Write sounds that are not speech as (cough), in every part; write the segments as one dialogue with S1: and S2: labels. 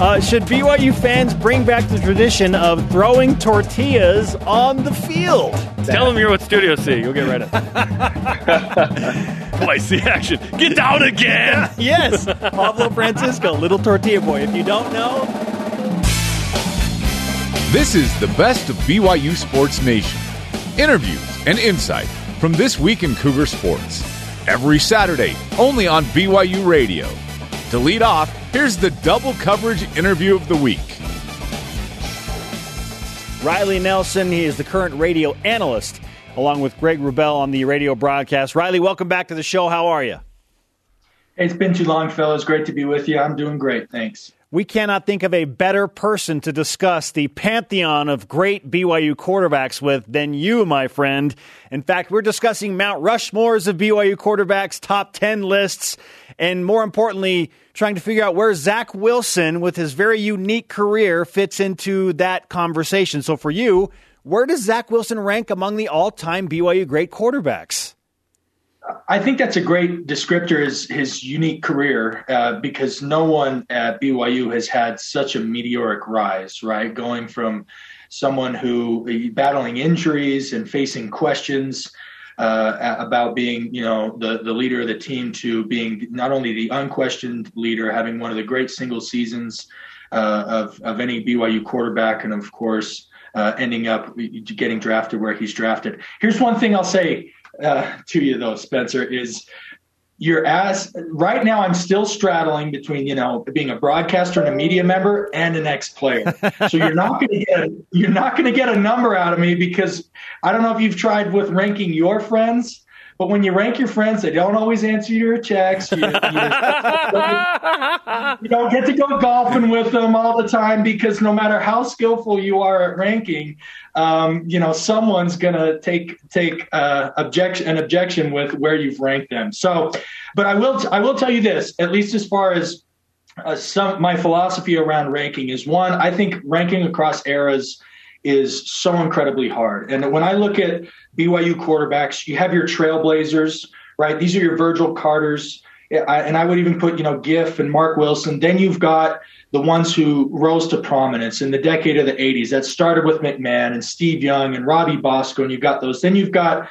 S1: Uh, should BYU fans bring back the tradition of throwing tortillas on the field?
S2: Tell them you're with Studio C. You'll get right in. (laughs) Twice the action. Get down again. (laughs)
S1: yes, Pablo Francisco, little tortilla boy. If you don't know,
S3: This is the best of BYU Sports Nation. Interviews and insight from this week in Cougar Sports. Every Saturday, only on BYU Radio. To lead off, here's the double coverage interview of the week.
S1: Riley Nelson, he is the current radio analyst, along with Greg Wrubell on the radio broadcast. Riley, welcome back to the show. How are you?
S4: It's been too long, fellas. Great to be with you. I'm doing great. Thanks.
S1: We cannot think of a better person to discuss the pantheon of great BYU quarterbacks with than you, my friend. In fact, we're discussing Mount Rushmores of BYU quarterbacks, top 10 lists, and more importantly, trying to figure out where Zach Wilson, with his very unique career, fits into that conversation. So for you, where does Zach Wilson rank among the all time BYU great quarterbacks?
S4: I think that's a great descriptor is his unique career uh, because no one at BYU has had such a meteoric rise, right? Going from someone who uh, battling injuries and facing questions uh, about being, you know, the the leader of the team to being not only the unquestioned leader, having one of the great single seasons uh, of of any BYU quarterback, and of course uh, ending up getting drafted where he's drafted. Here's one thing I'll say uh, to you though, Spencer, is you're as right now I'm still straddling between, you know, being a broadcaster and a media member and an ex player. (laughs) So you're not gonna get you're not gonna get a number out of me because I don't know if you've tried with ranking your friends. But when you rank your friends, they don't always answer your checks. You, you, (laughs) you, don't get to go golfing with them all the time because no matter how skillful you are at ranking, um, you know someone's gonna take take uh, objection an objection with where you've ranked them. So, but I will I will tell you this, at least as far as uh, some my philosophy around ranking is one. I think ranking across eras is so incredibly hard. And when I look at BYU quarterbacks, you have your trailblazers, right? These are your Virgil Carters. And I would even put, you know, Giff and Marc Wilson. Then you've got the ones who rose to prominence in the decade of the 80s. That started with McMahon and Steve Young and Robbie Bosco, and you've got those. Then you've got,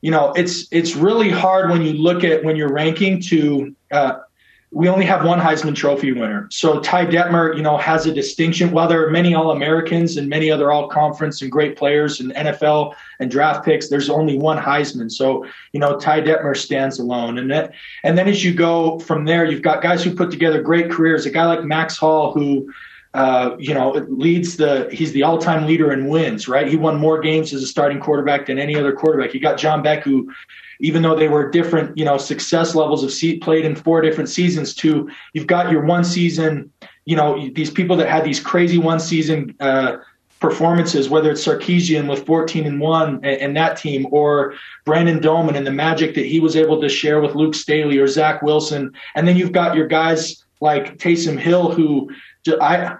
S4: you know, it's it's really hard when you look at when you're ranking to uh, we only have one Heisman Trophy winner. So Ty Detmer, you know, has a distinction. While there are many All Americans and many other All Conference and great players in NFL and draft picks, there's only one Heisman. So you know, Ty Detmer stands alone. And that, and then as you go from there, you've got guys who put together great careers. A guy like Max Hall who. Uh, you know, leads the he's the all-time leader in wins, right? He won more games as a starting quarterback than any other quarterback. You got John Beck, who even though they were different, you know, success levels of seat played in four different seasons to you've got your one season, you know, these people that had these crazy one season uh, performances, whether it's Sarkisian with 14 and one and, and, that team or Brandon Doman and the magic that he was able to share with Luke Staley or Zach Wilson. And then you've got your guys like Taysom Hill, who I,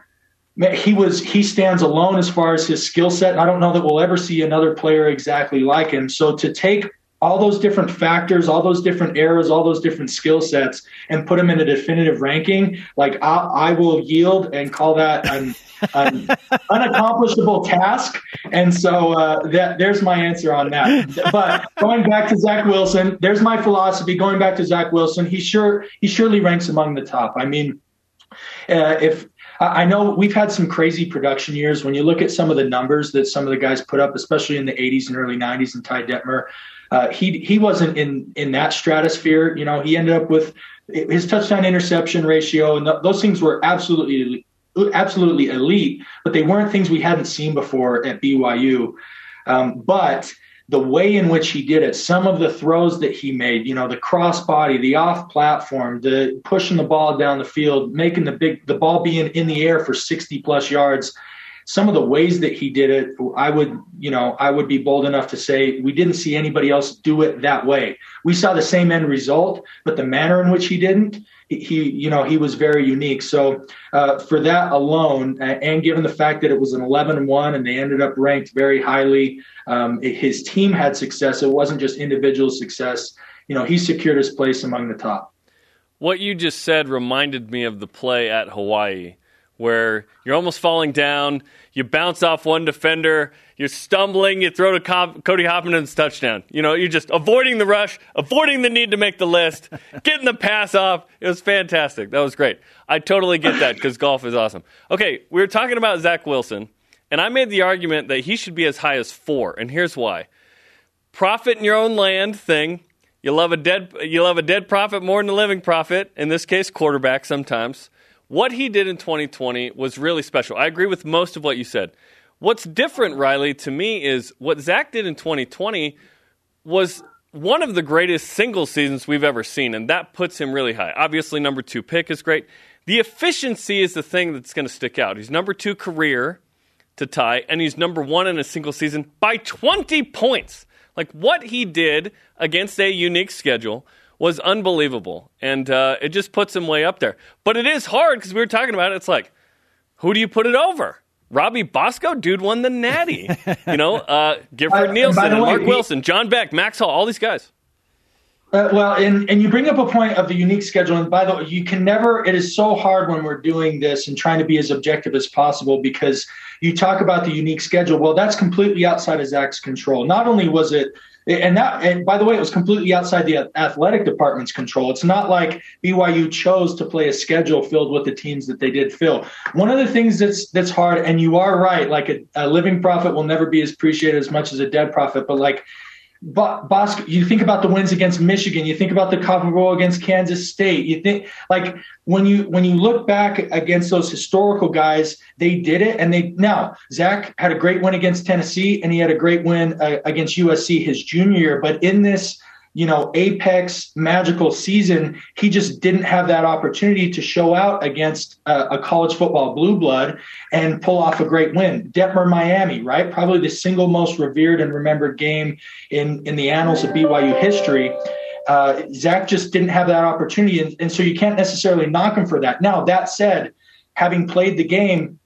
S4: he was he stands alone as far as his skill set. I don't know that we'll ever see another player exactly like him. So to take all those different factors, all those different eras, all those different skill sets, and put them in a definitive ranking, like I, I will yield and call that an, an (laughs) unaccomplishable task. And so uh, that there's my answer on that. But going back to Zach Wilson, there's my philosophy. Going back to Zach Wilson, he sure he surely ranks among the top. I mean, uh, if I know we've had some crazy production years. When you look at some of the numbers that some of the guys put up, especially in the 80s and early 90s, and Ty Detmer, uh, he he wasn't in in that stratosphere. You know, he ended up with his touchdown interception ratio, and th- those things were absolutely absolutely elite, but they weren't things we hadn't seen before at BYU. Um, but the way in which he did it, some of the throws that he made, you know, the crossbody, the off platform, the pushing the ball down the field, making the big the ball being in the air for 60 plus yards some of the ways that he did it, I would, you know, I would be bold enough to say we didn't see anybody else do it that way. We saw the same end result, but the manner in which he didn't, he, you know, he was very unique. So uh, for that alone, and given the fact that it was an 11-1 and they ended up ranked very highly, um, his team had success. It wasn't just individual success. You know, he secured his place among the top.
S2: What you just said reminded me of the play at Hawaii where you're almost falling down, you bounce off one defender, you're stumbling, you throw to Cody Hoffman's touchdown. You know, you're just avoiding the rush, avoiding the need to make the list, (laughs) getting the pass off. It was fantastic. That was great. I totally get that because golf is awesome. Okay, we were talking about Zach Wilson, and I made the argument that he should be as high as four, and here's why. Profit in your own land thing. You love a dead you love a dead prophet more than a living prophet, in this case quarterback sometimes. What he did in 2020 was really special. I agree with most of what you said. What's different, Riley, to me is what Zach did in 2020 was one of the greatest single seasons we've ever seen, and that puts him really high. Obviously, number two pick is great. The efficiency is the thing that's going to stick out. He's number two career to tie, and he's number one in a single season by 20 points. Like what he did against a unique schedule was unbelievable, and uh, it just puts him way up there. But it is hard because we were talking about it. It's like, who do you put it over? Robbie Bosco, dude, won the Natty. (laughs) you know, uh, Gifford uh, Nielsen, and, and Marc he, Wilson, John Beck, Max Hall, all these guys.
S4: Uh, well, and, and you bring up a point of the unique schedule. And by the way, you can never, it is so hard when we're doing this and trying to be as objective as possible because you talk about the unique schedule. Well, that's completely outside of Zach's control. Not only was it and that and by the way it was completely outside the athletic department's control. It's not like byu chose to play a schedule filled with the teams that they did fill. One of the things that's that's hard and you are right like a, a living prophet will never be as appreciated as much as a dead prophet but like Bosco, you think about the wins against Michigan, you think about the Copper Bowl against Kansas State. You think like when you when you look back against those historical guys, they did it, and they now Zach had a great win against Tennessee, and he had a great win uh, against USC his junior year. But in this you know, apex magical season, he just didn't have that opportunity to show out against a, a, college football blue blood and pull off a great win. Detmer, Miami, right? Probably the single most revered and remembered game in, in the annals of BYU history. Uh, Zach just didn't have that opportunity. And, and so you can't necessarily knock him for that. Now, that said, having played the game,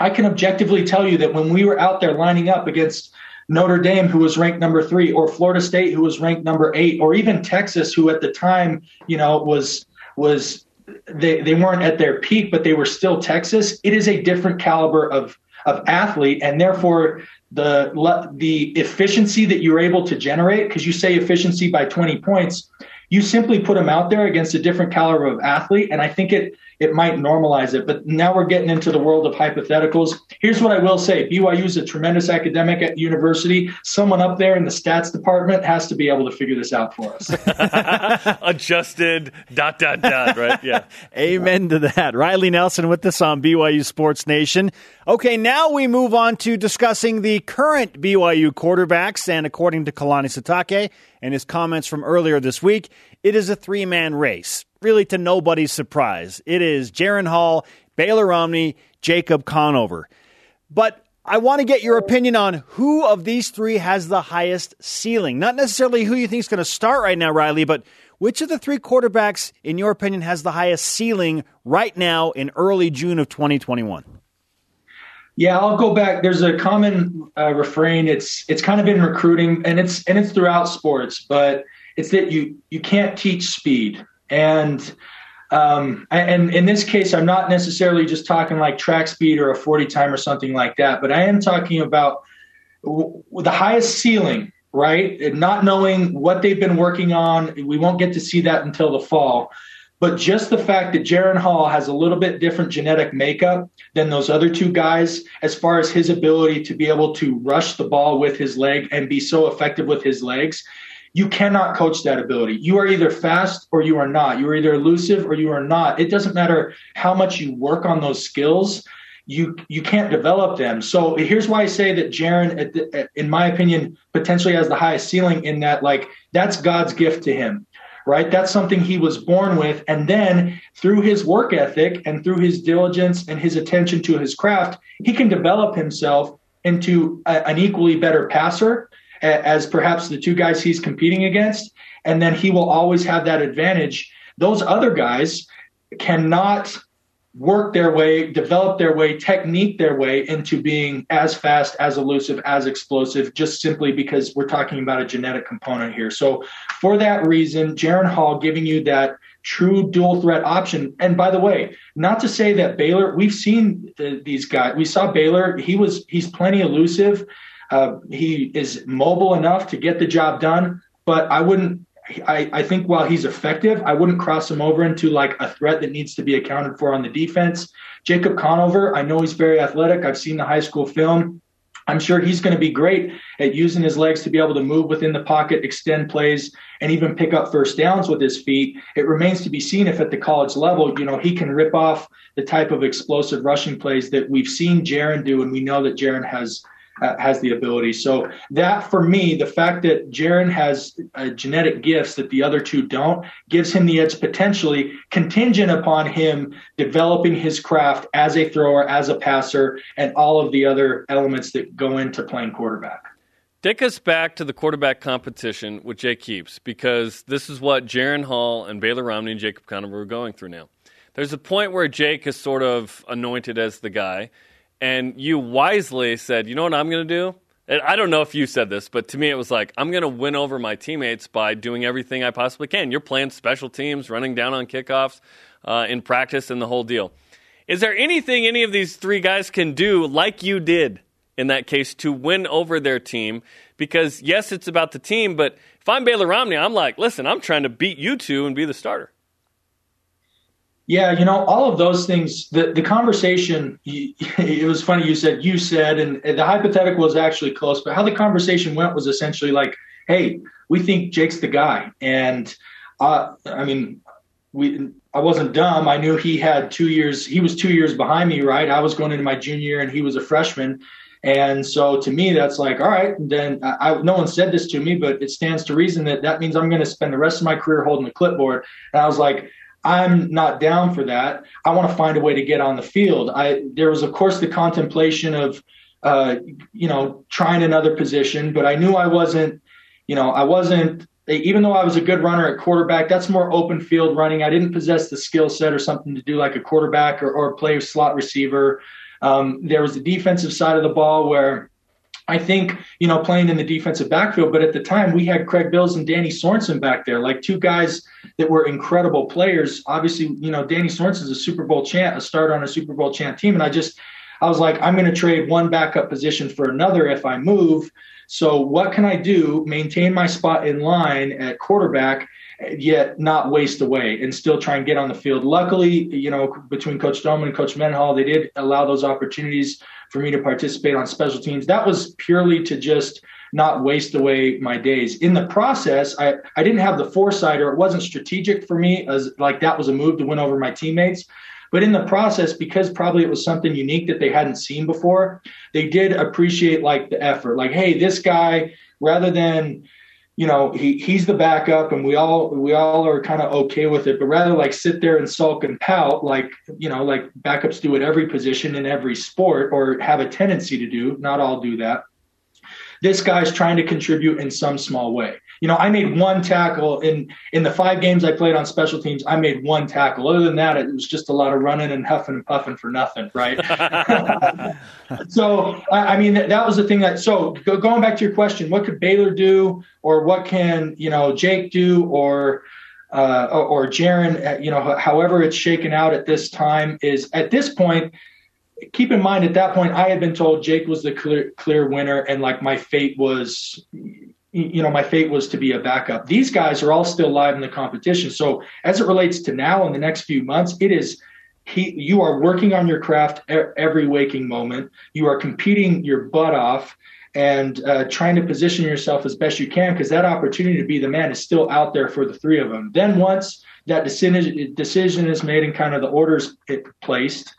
S4: I can objectively tell you that when we were out there lining up against Notre Dame, who was ranked number three, or Florida State, who was ranked number eight, or even Texas, who at the time, you know, was was they they weren't at their peak, but they were still Texas. It is a different caliber of of athlete, and therefore the the efficiency that you're able to generate, because you say efficiency by 20 points, you simply put them out there against a different caliber of athlete, and I think it it might normalize it. But now we're getting into the world of hypotheticals. Here's what I will say BYU is a tremendous academic at university. Someone up there in the stats department has to be able to figure this out for us. (laughs) (laughs)
S2: Adjusted, dot, dot, dot, right? Yeah. (laughs)
S1: Amen to that. Riley Nelson with us on BYU Sports Nation. Okay, now we move on to discussing the current BYU quarterbacks. And according to Kalani Sitake and his comments from earlier this week, it is a three man race really to nobody's surprise. It is Jaren Hall, Baylor Romney, Jacob Conover. But I want to get your opinion on who of these three has the highest ceiling. Not necessarily who you think is going to start right now, Riley, but which of the three quarterbacks, in your opinion, has the highest ceiling right now in early June of 2021?
S4: Yeah, I'll go back. There's a common uh, refrain. It's it's kind of in recruiting, and it's and it's throughout sports, but it's that you you can't teach speed. And um, and in this case, I'm not necessarily just talking like track speed or a 40 time or something like that, but I am talking about w- the highest ceiling, right? And not knowing what they've been working on. We won't get to see that until the fall. But just the fact that Jaren Hall has a little bit different genetic makeup than those other two guys, as far as his ability to be able to rush the ball with his leg and be so effective with his legs, you cannot coach that ability. You are either fast or you are not. You are either elusive or you are not. It doesn't matter how much you work on those skills. You you can't develop them. So here's why I say that Jaren, in my opinion, potentially has the highest ceiling. In that, like that's God's gift to him, right? That's something he was born with, and then through his work ethic and through his diligence and his attention to his craft, he can develop himself into a, an equally better passer as perhaps the two guys he's competing against. And then he will always have that advantage. Those other guys cannot work their way, develop their way, technique their way into being as fast, as elusive, as explosive, just simply because we're talking about a genetic component here. So for that reason, Jaren Hall giving you that true dual threat option. And by the way, not to say that Baylor, we've seen the, these guys. We saw Baylor. He was he's plenty elusive. Uh, he is mobile enough to get the job done. But I wouldn't. I, I think while he's effective, I wouldn't cross him over into like a threat that needs to be accounted for on the defense. Jacob Conover, I know he's very athletic. I've seen the high school film. I'm sure he's going to be great at using his legs to be able to move within the pocket, extend plays, and even pick up first downs with his feet. It remains to be seen if at the college level, you know, he can rip off the type of explosive rushing plays that we've seen Jaren do, and we know that Jaren has has the ability. So that for me, the fact that Jaren has uh, genetic gifts that the other two don't gives him the edge potentially contingent upon him developing his craft as a thrower, as a passer, and all of the other elements that go into playing quarterback.
S2: Take us back to the quarterback competition with Jake Heaps because this is what Jaren Hall and Baylor Romney and Jacob Conover are going through now. There's a point where Jake is sort of anointed as the guy and you wisely said, you know what I'm going to do? And I don't know if you said this, but to me it was like, I'm going to win over my teammates by doing everything I possibly can. You're playing special teams, running down on kickoffs uh, in practice, and the whole deal. Is there anything any of these three guys can do, like you did in that case, to win over their team? Because, yes, it's about the team, but if I'm Baylor Romney, I'm like, listen, I'm trying to beat you two and be the starter.
S4: Yeah, you know, all of those things, the, the conversation, (laughs) it was funny you said, you said, and the hypothetical was actually close, but how the conversation went was essentially like, hey, we think Jake's the guy. And uh, I mean, we, I wasn't dumb. I knew he had two years, he was two years behind me, right? I was going into my junior year and he was a freshman. And so to me, that's like, all right, then I, no one said this to me, but it stands to reason that that means I'm going to spend the rest of my career holding the clipboard. And I was like, I'm not down for that. I want to find a way to get on the field. I there was of course the contemplation of uh, you know trying another position, but I knew I wasn't you know I wasn't even though I was a good runner at quarterback, that's more open field running. I didn't possess the skill set or something to do like a quarterback or, or play slot receiver. Um, there was the defensive side of the ball where I think, you know, playing in the defensive backfield, but at the time we had Craig Bills and Danny Sorensen back there, like two guys that were incredible players. Obviously, you know, Danny Sorensen is a Super Bowl champ, a starter on a Super Bowl champ team. And I just, I was like, I'm going to trade one backup position for another if I move. So what can I do? Maintain my spot in line at quarterback, yet not waste away and still try and get on the field. Luckily, you know, between Coach Doman and Coach Mendenhall, they did allow those opportunities for me to participate on special teams. That was purely to just not waste away my days. In the process, I, I didn't have the foresight or it wasn't strategic for me as like that was a move to win over my teammates. But in the process, because probably it was something unique that they hadn't seen before, they did appreciate like the effort. Like, hey, this guy, rather than you know he he's the backup and we all we all are kind of okay with it but rather like sit there and sulk and pout like you know like backups do at every position in every sport or have a tendency to do not all do that this guy's trying to contribute in some small way. You know, I made one tackle in in the five games I played on special teams. I made one tackle. Other than that, it was just a lot of running and huffing and puffing for nothing, right? (laughs) so, I, I mean, that, was the thing that. So, go, going back to your question, what could Baylor do, or what can you know Jake do, or uh, or, or Jaren, you know, however it's shaken out at this time is at this point, keep in mind at that point I had been told Jake was the clear clear winner and like my fate was you know my fate was to be a backup. These guys are all still live in the competition. So as it relates to now in the next few months, it is he you are working on your craft every waking moment. You are competing your butt off and uh, trying to position yourself as best you can because that opportunity to be the man is still out there for the three of them. Then once that decision decision is made and kind of the orders it placed,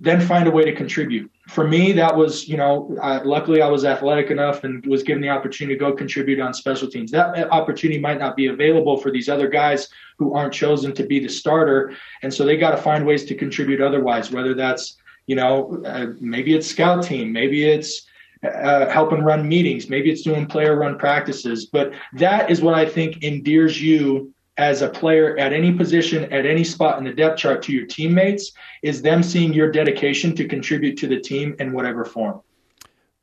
S4: then find a way to contribute. For me, that was, you know, uh, luckily I was athletic enough and was given the opportunity to go contribute on special teams. That opportunity might not be available for these other guys who aren't chosen to be the starter. And so they got to find ways to contribute otherwise, whether that's, you know, uh, maybe it's scout team, maybe it's uh, helping run meetings, maybe it's doing player run practices. But that is what I think endears you as a player at any position, at any spot in the depth chart to your teammates is them seeing your dedication to contribute to the team in whatever form.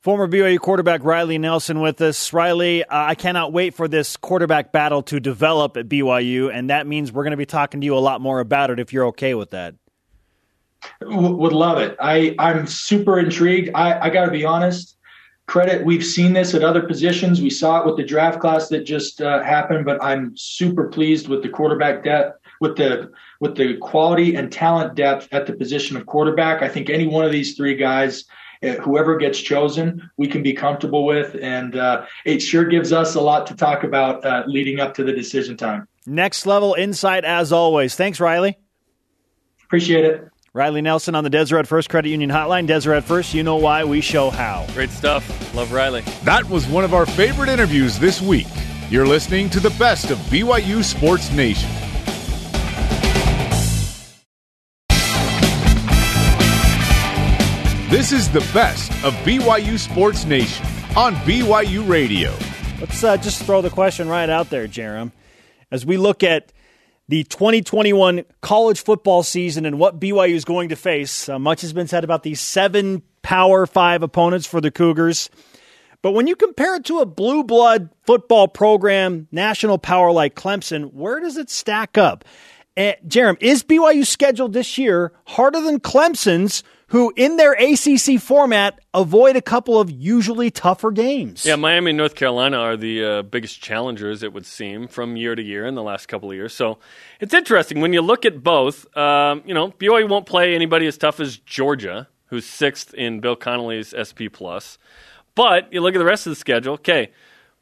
S1: Former BYU quarterback Riley Nelson with us. Riley, uh, I cannot wait for this quarterback battle to develop at BYU, and that means we're going to be talking to you a lot more about it if you're okay with that.
S4: W- would love it. I, I'm super intrigued. I, I got to be honest. Credit, we've seen this at other positions. We saw it with the draft class that just uh, happened, but I'm super pleased with the quarterback depth, with the with the quality and talent depth at the position of quarterback. I think any one of these three guys uh, whoever gets chosen, we can be comfortable with. And uh, it sure gives us a lot to talk about uh, leading up to the decision time.
S1: Next level insight, as always. Thanks, Riley.
S4: Appreciate it.
S1: Riley Nelson on the Deseret First Credit Union Hotline. Deseret First, you know why, we show how.
S2: Great stuff. Love Riley.
S3: That was one of our favorite interviews this week. You're listening to the best of BYU Sports Nation. This is the best of BYU Sports Nation on BYU Radio.
S1: Let's uh, just throw the question right out there, Jarom. As we look at the 2021 college football season and what BYU is going to face, uh, much has been said about these seven Power Five opponents for the Cougars. But when you compare it to a blue blood football program, national power like Clemson, where does it stack up? And, Jarom, is BYU scheduled this year harder than Clemson's? Who in their ACC format avoid a couple of usually tougher games.
S2: Yeah, Miami and North Carolina are the uh, biggest challengers, it would seem, from year to year in the last couple of years. So it's interesting when you look at both. Um, you know, BYU won't play anybody as tough as Georgia, who's sixth in Bill Connelly's SP plus. But you look at the rest of the schedule. Okay,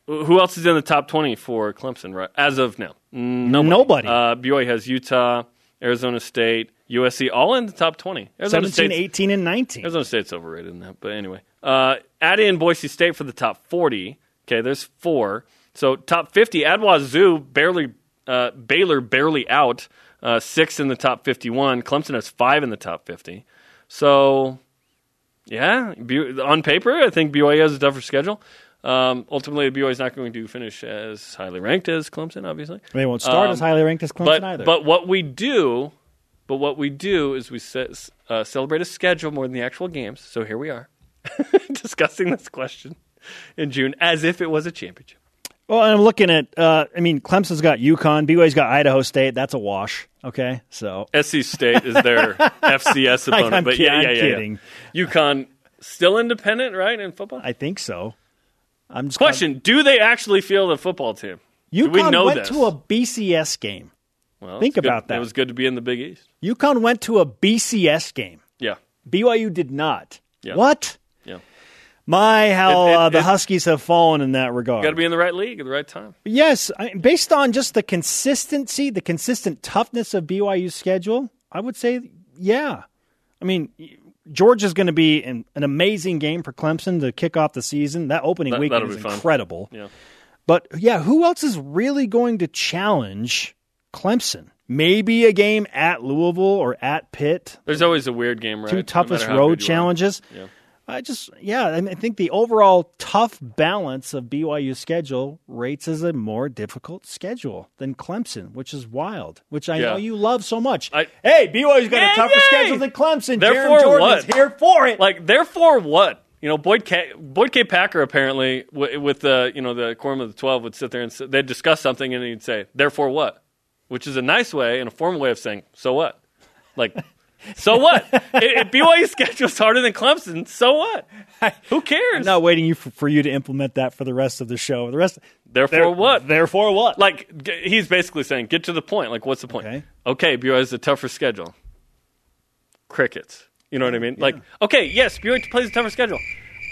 S2: who else is in the top twenty for Clemson right, as of now?
S1: Nobody. Nobody.
S2: Uh, BYU has Utah, Arizona State. USC all in the top 20.
S1: Arizona 17, State's, 18, and 19.
S2: Arizona State's overrated in that. But anyway, uh, add in Boise State for the top 40. Okay, there's four. So top 50, add Wazoo, barely, uh, Baylor barely out, uh, six in the top 51. Clemson has five in the top 50. So, yeah, on paper, I think BYU has a tougher schedule. Um, ultimately, BYU is not going to finish as highly ranked as Clemson, obviously.
S1: They won't start um, as highly ranked as Clemson
S2: but,
S1: either.
S2: But what we do but what we do is we set, uh, celebrate a schedule more than the actual games. So here we are (laughs) discussing this question in June as if it was a championship.
S1: Well, I'm looking at. Uh, I mean, Clemson's got UConn. BYU's got Idaho State. That's a wash. Okay, so
S2: SC State is their (laughs) FCS opponent.
S1: I'm,
S2: but
S1: yeah,
S2: yeah, yeah,
S1: kidding.
S2: yeah. UConn still independent, right, in football?
S1: I think so. I'm just
S2: question: Do they actually field a football team?
S1: UConn
S2: we know
S1: went
S2: this?
S1: to a BCS game.
S2: Well,
S1: Think about that.
S2: It was good to be in the Big East.
S1: UConn went to a BCS game.
S2: Yeah.
S1: BYU did not.
S2: Yeah.
S1: What?
S2: Yeah.
S1: My, how
S2: It- it-
S1: uh, the
S2: it-
S1: Huskies have fallen in that regard.
S2: Got to be in the right league at the right time.
S1: Yes, I mean, based on just the consistency, the consistent toughness of BYU's schedule, I would say, yeah. I mean, Georgia's going to be an, an amazing game for Clemson to kick off the season. That opening
S2: That-
S1: weekend is incredible.
S2: Yeah.
S1: But yeah, who else is really going to challenge Clemson? Maybe a game at Louisville or at Pitt.
S2: There's always a weird game, right?
S1: Two toughest
S2: how
S1: road
S2: good you are.
S1: challenges.
S2: Yeah.
S1: I just, yeah, I, mean, I think the overall tough balance of BYU's schedule rates as a more difficult schedule than Clemson, which is wild, which I
S2: Yeah.
S1: know you love so much.
S2: I-
S1: hey, BYU's got
S2: Yay,
S1: a tougher
S2: yay!
S1: schedule than Clemson.
S2: Therefore
S1: Jordan
S2: what?
S1: is here for it.
S2: Like, therefore, what? You know, Boyd K. Boyd K. Packer apparently w- with the you know the quorum of the twelve would sit there and s- they'd discuss something and he'd say, "Therefore, what?" Which is a nice way and a formal way of saying, "So what?" Like, so what? if, BYU's (laughs) schedule's harder than Clemson, so what? (laughs) Who cares?
S1: I'm not waiting you for, for you to implement that for the rest of the show. The rest,
S2: Therefore,
S1: there-
S2: what?
S1: Therefore, what?
S2: Like g- he's basically saying, get to the point. Like, what's the point?
S1: Okay.
S2: Okay, BYU has a tougher schedule. Crickets. You know what I mean? Like, okay, yes, BYU plays a tougher schedule.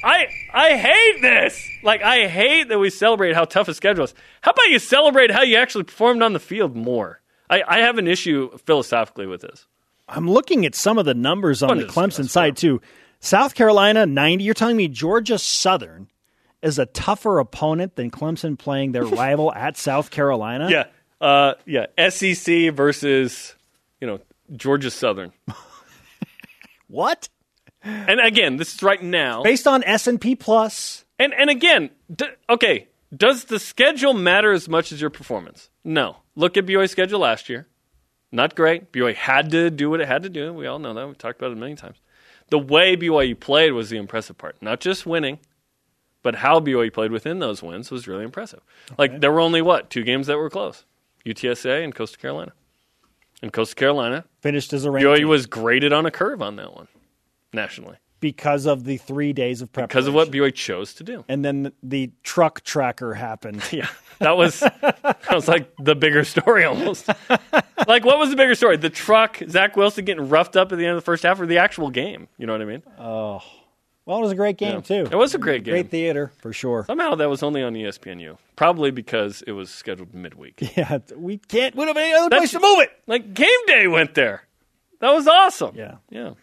S2: I I hate this. Like, I hate that we celebrate how tough a schedule is. How about you celebrate how you actually performed on the field more? I, I have an issue philosophically with this.
S1: I'm looking at some of the numbers on the Clemson side too. South Carolina 90. You're telling me Georgia Southern is a tougher opponent than Clemson playing their (laughs) rival at South Carolina?
S2: Yeah, uh, yeah. SEC versus you know Georgia Southern. (laughs)
S1: What?
S2: And again, this is right now.
S1: Based on S&P Plus.
S2: And and again, d- okay, does the schedule matter as much as your performance? No. Look at BYU's schedule last year. Not great. BYU had to do what it had to do. We all know that. We talked about it many times. The way BYU played was the impressive part. Not just winning, but how BYU played within those wins was really impressive. Like there were only what two games that were close: UTSA and Coastal Carolina. And Coastal Carolina
S1: Finished as a ranked
S2: BYU
S1: team
S2: was graded on a curve on that one nationally
S1: because of the three days of preparation.
S2: because of what BYU chose to do.
S1: And then the, the truck tracker happened. (laughs)
S2: Yeah, that was that was like the bigger story almost. (laughs) like, what was the bigger story? The truck, Zach Wilson getting roughed up at the end of the first half, or the actual game? You know what I mean?
S1: Oh, well, it was a great game
S2: Yeah.
S1: too.
S2: It was a great game.
S1: great theater for sure.
S2: Somehow that was only on ESPNU, probably because it was scheduled midweek. (laughs)
S1: Yeah, we can't. We don't have any other place
S2: That's-
S1: to move it.
S2: Like game day went there. That was awesome.
S1: Yeah.
S2: yeah.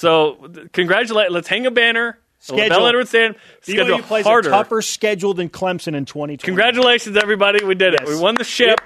S2: So th- congratulate. Let's hang a banner.
S1: Schedule.
S2: LaVell Edwards Stadium. Schedule
S1: BYU plays
S2: harder.
S1: a tougher schedule than Clemson in 2020.
S2: Congratulations, everybody. We did it.
S1: Yes.
S2: We won the ship.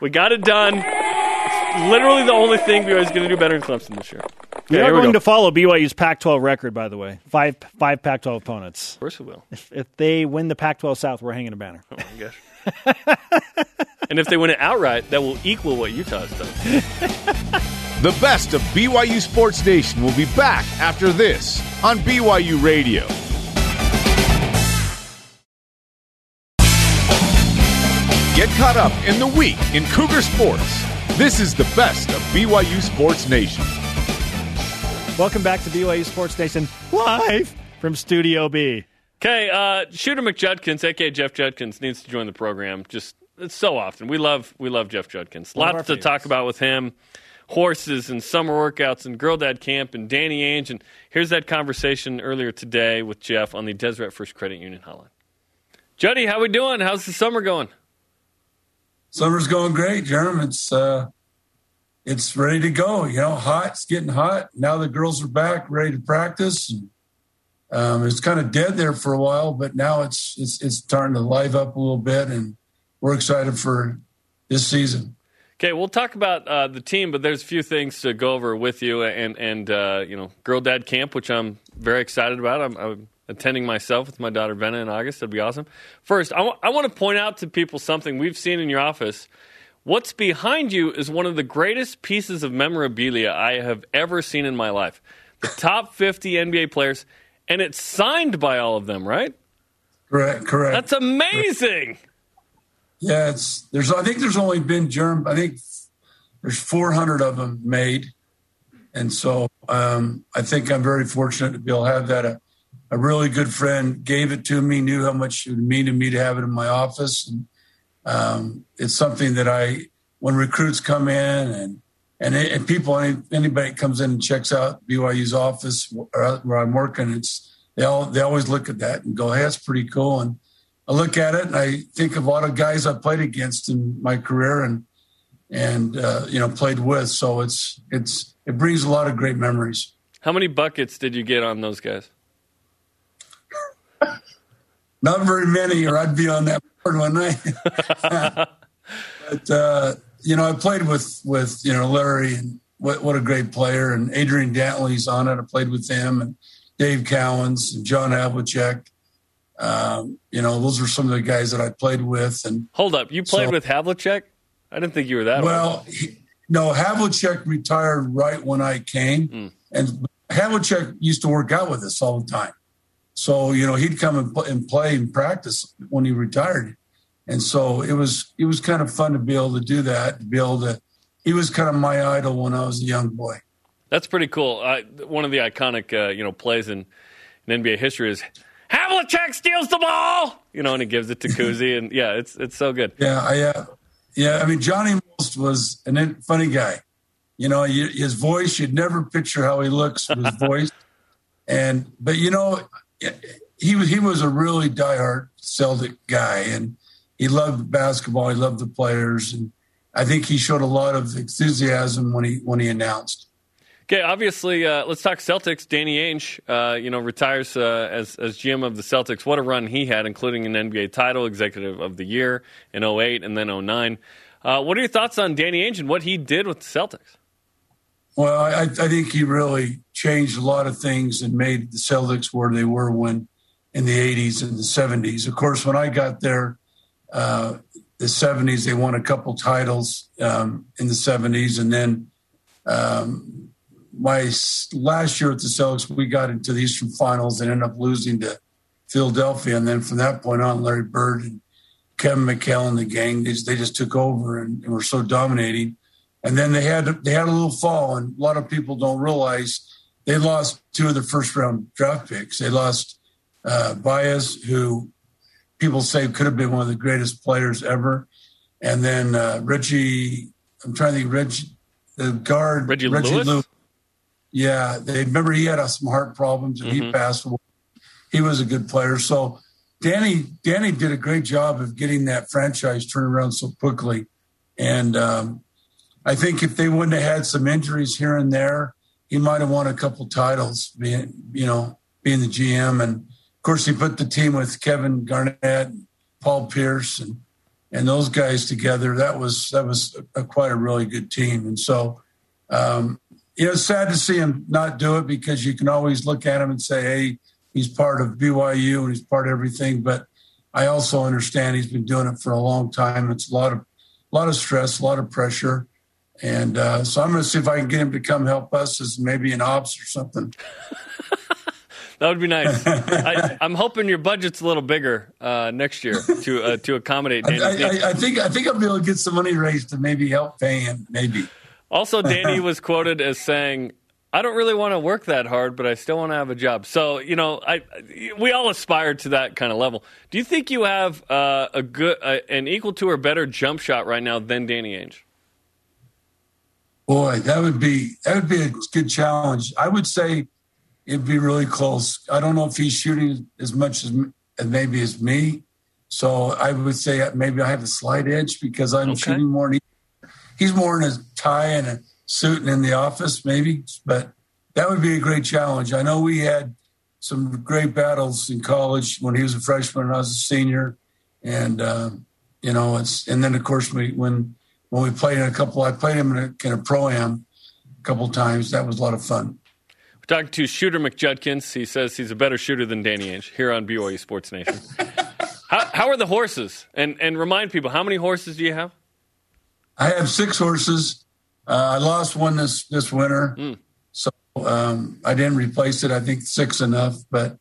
S2: We got it done. It's literally the only thing BYU is going to do better than Clemson this year.
S1: we are
S2: here we
S1: going
S2: go.
S1: to follow BYU's Pac-12 record, by the way. Five five Pac-12 opponents.
S2: Of course we will.
S1: If, if they win the Pac-12 South, we're hanging a banner.
S2: Oh my gosh. (laughs) and if they win it outright, that will equal what Utah has done. (laughs)
S3: The best of BYU Sports Nation will be back after this on BYU Radio. Get caught up in the week in Cougar Sports. This is the best of BYU Sports Nation.
S1: Welcome back to BYU Sports Nation live from Studio B.
S2: Okay, uh, Shooter McJudkins, aka Jeff Judkins, needs to join the program. Just it's so often. We love we love Jeff Judkins.
S1: One
S2: Lots to
S1: favorites.
S2: talk about with him. Horses and summer workouts and Girl Dad Camp and Danny Ainge. And here's that conversation earlier today with Jeff on the Deseret First Credit Union hotline. Juddy, how we doing? How's the summer going?
S5: Summer's going great, Jarom. It's uh, it's ready to go. You know, hot. It's getting hot. Now the girls are back, ready to practice. Um, it's kind of dead there for a while, but now it's it's it's starting to live up a little bit, and we're excited for this season.
S2: Okay, we'll talk about uh, the team, but there's a few things to go over with you, and and uh, you know, Girl Dad Camp, which I'm very excited about. I'm, I'm attending myself with my daughter Venna in August. That'd be awesome. First, I want to point out to people something we've seen in your office. What's behind you is one of the greatest pieces of memorabilia I have ever seen in my life. The top (laughs) 50 NBA players, and it's signed by all of them, right?
S5: Correct. Correct.
S2: That's amazing.
S5: Yeah, it's there's I think there's only been germ I think there's 400 of them made, and so um, I think I'm very fortunate to be able to have that. A, a really good friend gave it to me, knew how much it would mean to me to have it in my office, and um, it's something that I when recruits come in and and, and people anybody comes in and checks out BYU's office where I'm working, it's they all they always look at that and go, "Hey, that's pretty cool." And I look at it and I think of a lot of guys I played against in my career and and uh, you know played with. So it's it's it brings a lot of great memories.
S2: How many buckets did you get on those guys? (laughs)
S5: Not very many, or I'd be on that board one night. (laughs) but uh, you know, I played with with you know Larry and what what a great player, and Adrian Dantley's on it. I played with him and Dave Cowens and John Havlicek. Um, you know, those were some of the guys that I played with, and
S2: Hold up, you played
S5: So-
S2: with Havlicek? I didn't think you were that old.
S5: Well, he, no, Havlicek retired right when I came, and Havlicek used to work out with us all the time. So you know, he'd come and, and play and practice when he retired, and so it was it was kind of fun to be able to do that. To be able to, he was kind of my idol when I was a young boy.
S2: That's pretty cool. Uh, one of the iconic, uh, you know, plays in, in NBA history is Havlicek steals the ball, you know, and he gives it to (laughs) Kuzi, and yeah, it's it's so good.
S5: Yeah, I, uh, yeah. I mean, Johnny Most was a funny guy. You know, his voice, you'd never picture how he looks with his (laughs) voice. And, but you know, he was, he was a really diehard Celtic guy and he loved basketball. He loved the players. And I think he showed a lot of enthusiasm when he, when he announced.
S2: Okay, obviously, uh, let's talk Celtics. Danny Ainge, uh, you know, retires uh, as as GM of the Celtics. What a run he had, including an NBA title, Executive of the Year in 08 and then 09. Uh, what are your thoughts on Danny Ainge and what he did with the Celtics?
S5: Well, I, I think he really changed a lot of things and made the Celtics where they were when in the 80s and the 70s. Of course, when I got there, uh, the 70s, they won a couple titles um, in the 70s. And then um, my last year at the Celtics, we got into the Eastern Finals and ended up losing to Philadelphia, and then from that point on, Larry Bird and Kevin McHale and the gang they, they just took over and, and were so dominating. And then they had they had a little fall, and a lot of people don't realize they lost two of the first round draft picks. They lost uh, Bias, who people say could have been one of the greatest players ever, and then uh, Richie. I'm trying to think. Reggie, the guard,
S2: Reggie, Reggie Lewis. Lewis.
S5: Yeah, they remember he had uh, some heart problems and mm-hmm. he passed away. He was a good player. So Danny Danny did a great job of getting that franchise turned around so quickly, and um, I think if they wouldn't have had some injuries here and there, he might have won a couple titles. Being you know being the GM, and of course he put the team with Kevin Garnett, and Paul Pierce, and and those guys together. That was that was a, quite a really good team, and so. Um, you know, it's sad to see him not do it because you can always look at him and say, "Hey, he's part of BYU and he's part of everything. But I also understand he's been doing it for a long time. It's a lot of a lot of stress, a lot of pressure. And uh, so I'm going to see if I can get him to come help us as maybe an ops or something. (laughs)
S2: that would be nice. (laughs) I, am hoping your budget's a little bigger uh, next year to uh, to accommodate.
S5: I, I, I, think I think I'll be able to get some money raised to maybe help pay him. Maybe.
S2: Also, (laughs) Danny was quoted as saying, I don't really want to work that hard, but I still want to have a job. So you know, I we all aspire to that kind of level. Do you think you have uh, a good, uh, an equal to or better jump shot right now than Danny Ainge?
S5: Boy, that would be that would be a good challenge. I would say it'd be really close. I don't know if he's shooting as much as, as maybe as me, so I would say maybe I have a slight edge because I'm okay. shooting more. He's more in a tie and a suit and in the office, maybe. But that would be a great challenge. I know we had some great battles in college when he was a freshman and I was a senior, and uh, you know, it's and then of course we when when we played in a couple, I played him in a, in a pro am a couple times. That was a lot of fun.
S2: We're talking to Shooter McJudkins. He says he's a better shooter than Danny Ainge here on BYU Sports Nation. (laughs) how, how are the horses? And and remind people how many horses do you have?
S5: I have six horses. Uh, I lost one this this winter, mm. so um, I didn't replace it. I think six enough, but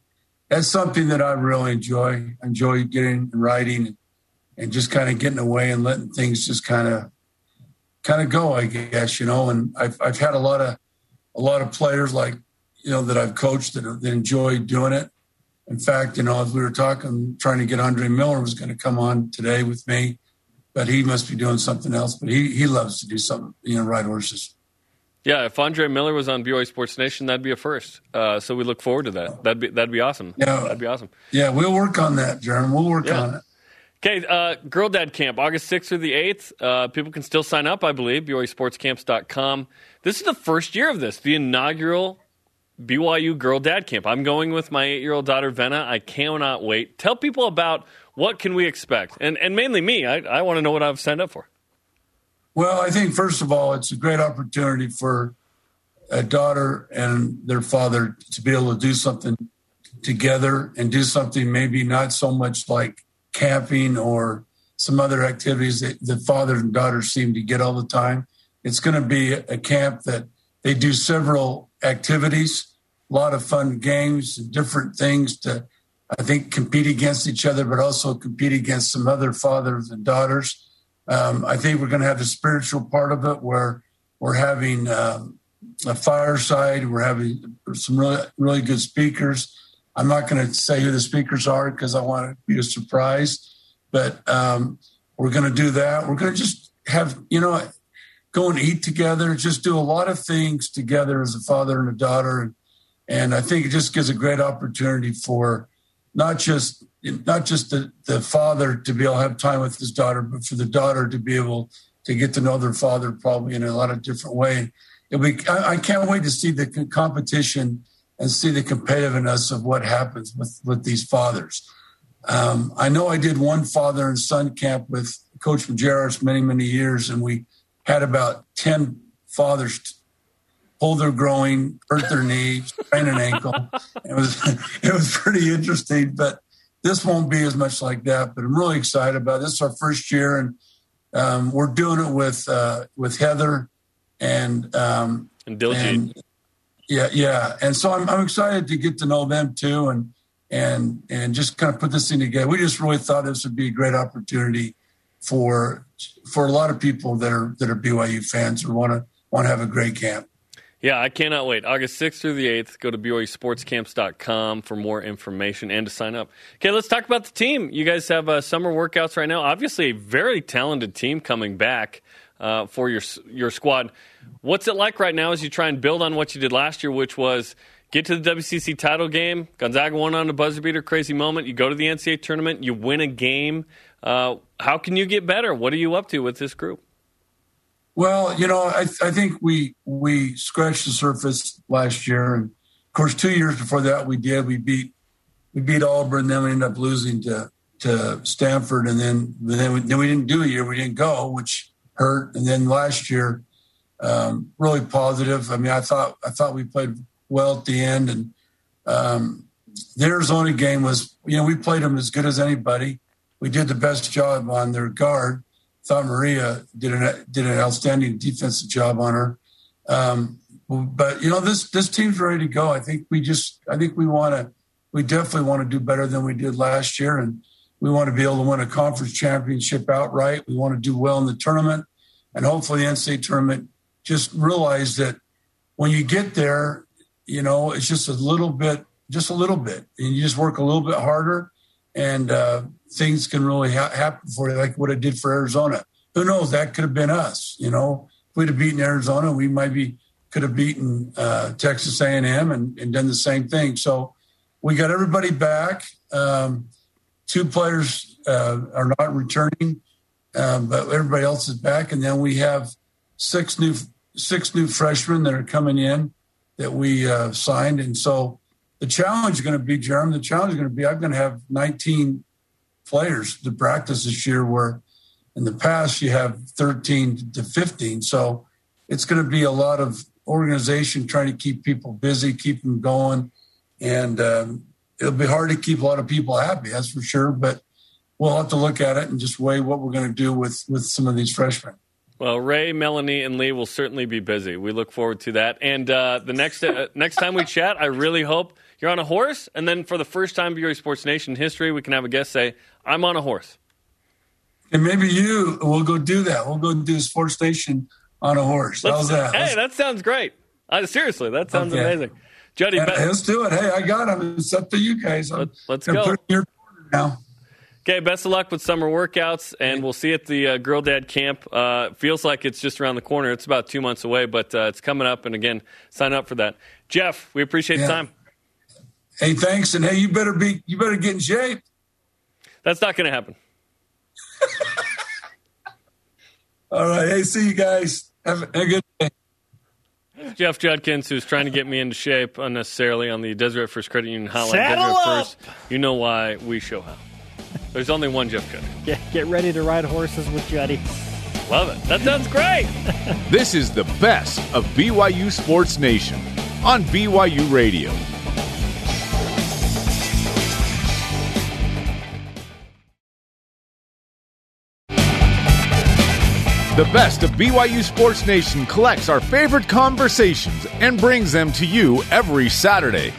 S5: that's something that I really enjoy. I enjoy getting and riding and, and just kind of getting away and letting things just kind of kind of go. I guess you know. And I've I've had a lot of a lot of players like you know that I've coached that, that enjoy doing it. In fact, you know, as we were talking, trying to get Andre Miller was going to come on today with me but he must be doing something else. But he he loves to do something, you know, ride horses.
S2: Yeah, if Andre Miller was on BYU Sports Nation, that'd be a first. Uh, so we look forward to that. That'd be that'd be awesome. Yeah, that'd be awesome.
S5: Yeah, we'll work on that, Jeremy. We'll work yeah. on it.
S2: Okay, uh, Girl Dad Camp, August 6th through the 8th. Uh, people can still sign up, I believe, BYUSportsCamps.com. This is the first year of this, the inaugural BYU Girl Dad Camp. I'm going with my eight year old daughter, Venna. I cannot wait. Tell people about what can we expect? And, and mainly me, I, I want to know what I've signed up for.
S5: Well, I think, first of all, it's a great opportunity for a daughter and their father to be able to do something together and do something maybe not so much like camping or some other activities that the father and daughter seem to get all the time. It's going to be a camp that they do several activities, a lot of fun games and different things to I think, compete against each other, but also compete against some other fathers and daughters. Um, I think we're going to have the spiritual part of it where we're having um, a fireside. We're having some really, really good speakers. I'm not going to say who the speakers are because I want to be a surprise, but um, we're going to do that. We're going to just have, you know, go and eat together, just do a lot of things together as a father and a daughter. And, and I think it just gives a great opportunity for not just not just the, the father to be able to have time with his daughter, but for the daughter to be able to get to know their father probably in a lot of different way. Be, I, I can't wait to see the competition and see the competitiveness of what happens with, with these fathers. Um, I know I did one father and son camp with Coach Majerus many, many years, and we had about 10 fathers pull their groin, hurt their knee, sprain an ankle. It was (laughs) it was pretty interesting, but this won't be as much like that. But I'm really excited about it. This is our first year, and um, we're doing it with uh, with Heather and um,
S2: and Diljit.
S5: Yeah, yeah, and so I'm I'm excited to get to know them too, and and and just kind of put this thing together. We just really thought this would be a great opportunity for for a lot of people that are that are BYU fans who want to want to have a great camp.
S2: Yeah, I cannot wait. August 6th through the 8th, go to BYUSportsCamps.com for more information and to sign up. Okay, let's talk about the team. You guys have uh, summer workouts right now. Obviously, a very talented team coming back uh, for your, your squad. What's it like right now as you try and build on what you did last year, which was get to the WCC title game? Gonzaga won on a buzzer beater, crazy moment. You go to the NCAA tournament, you win a game. Uh, how can you get better? What are you up to with this group?
S5: Well, you know, I, I think we we scratched the surface last year, and of course, two years before that, we did. We beat we beat Auburn, then we ended up losing to to Stanford, and then then we, then we didn't do a year. We didn't go, which hurt. And then last year, um, really positive. I mean, I thought I thought we played well at the end, and um, the Arizona game was, you know, we played them as good as anybody. We did the best job on their guard thought Maria did an did an outstanding defensive job on her. Um, but you know this this team's ready to go. I think we just I think we want to we definitely want to do better than we did last year, and we want to be able to win a conference championship outright. We want to do well in the tournament, and hopefully the NCAA tournament. Just realize that when you get there, you know it's just a little bit, just a little bit, and you just work a little bit harder, and uh, things can really ha- happen for you, like what it did for Arizona. Who knows? That could have been us. You know, if we'd have beaten Arizona, we might be could have beaten uh, Texas A&M and, and, done the same thing. So we got everybody back. Um, two players uh, are not returning, um, but everybody else is back, and then we have six new six new freshmen that are coming in that we uh, signed, and so the challenge is going to be, Jeremy. The challenge is going to be I'm going to have 19 players to practice this year, where in the past you have 13 to 15. So it's going to be a lot of organization trying to keep people busy, keep them going, and um, it'll be hard to keep a lot of people happy. That's for sure. But we'll have to look at it and just weigh what we're going to do with with some of these freshmen.
S2: Well, Ray, Melanie, and Lee will certainly be busy. We look forward to that. And uh, the next uh, next time we chat, I really hope you're on a horse, and then for the first time in Sports Nation history, we can have a guest say, I'm on a horse.
S5: And maybe you will go do that. We'll go do Sports Station on a horse. How's that?
S2: Hey, let's, that sounds great. Uh, seriously, that sounds okay. amazing.
S5: Yeah, let's do it. Hey, I got him. It's up to you guys.
S2: I'm, Let, us go.
S5: Your now.
S2: Okay, best of luck with summer workouts, and we'll see you at the uh, Girl Dad Camp. Uh, feels like it's just around the corner. It's about two months away, but uh, it's coming up. And again, sign up for that. Jeff, we appreciate yeah. the time.
S5: Hey, thanks, and hey, you better be you better get in shape.
S2: That's not going to happen. (laughs)
S5: All right. Hey, see you guys. Have a good day.
S2: Jeff Judkins, who's trying to get me into shape unnecessarily on the Deseret First Credit Union hotline.
S1: Saddle
S2: Deseret
S1: up.
S2: First. You know why we show how. There's only one Jeff Judkins.
S1: Get, get ready to ride horses with Juddy.
S2: Love it. That sounds great.
S3: this is the best of BYU Sports Nation on BYU Radio. The best of BYU Sports Nation collects our favorite conversations and brings them to you every Saturday.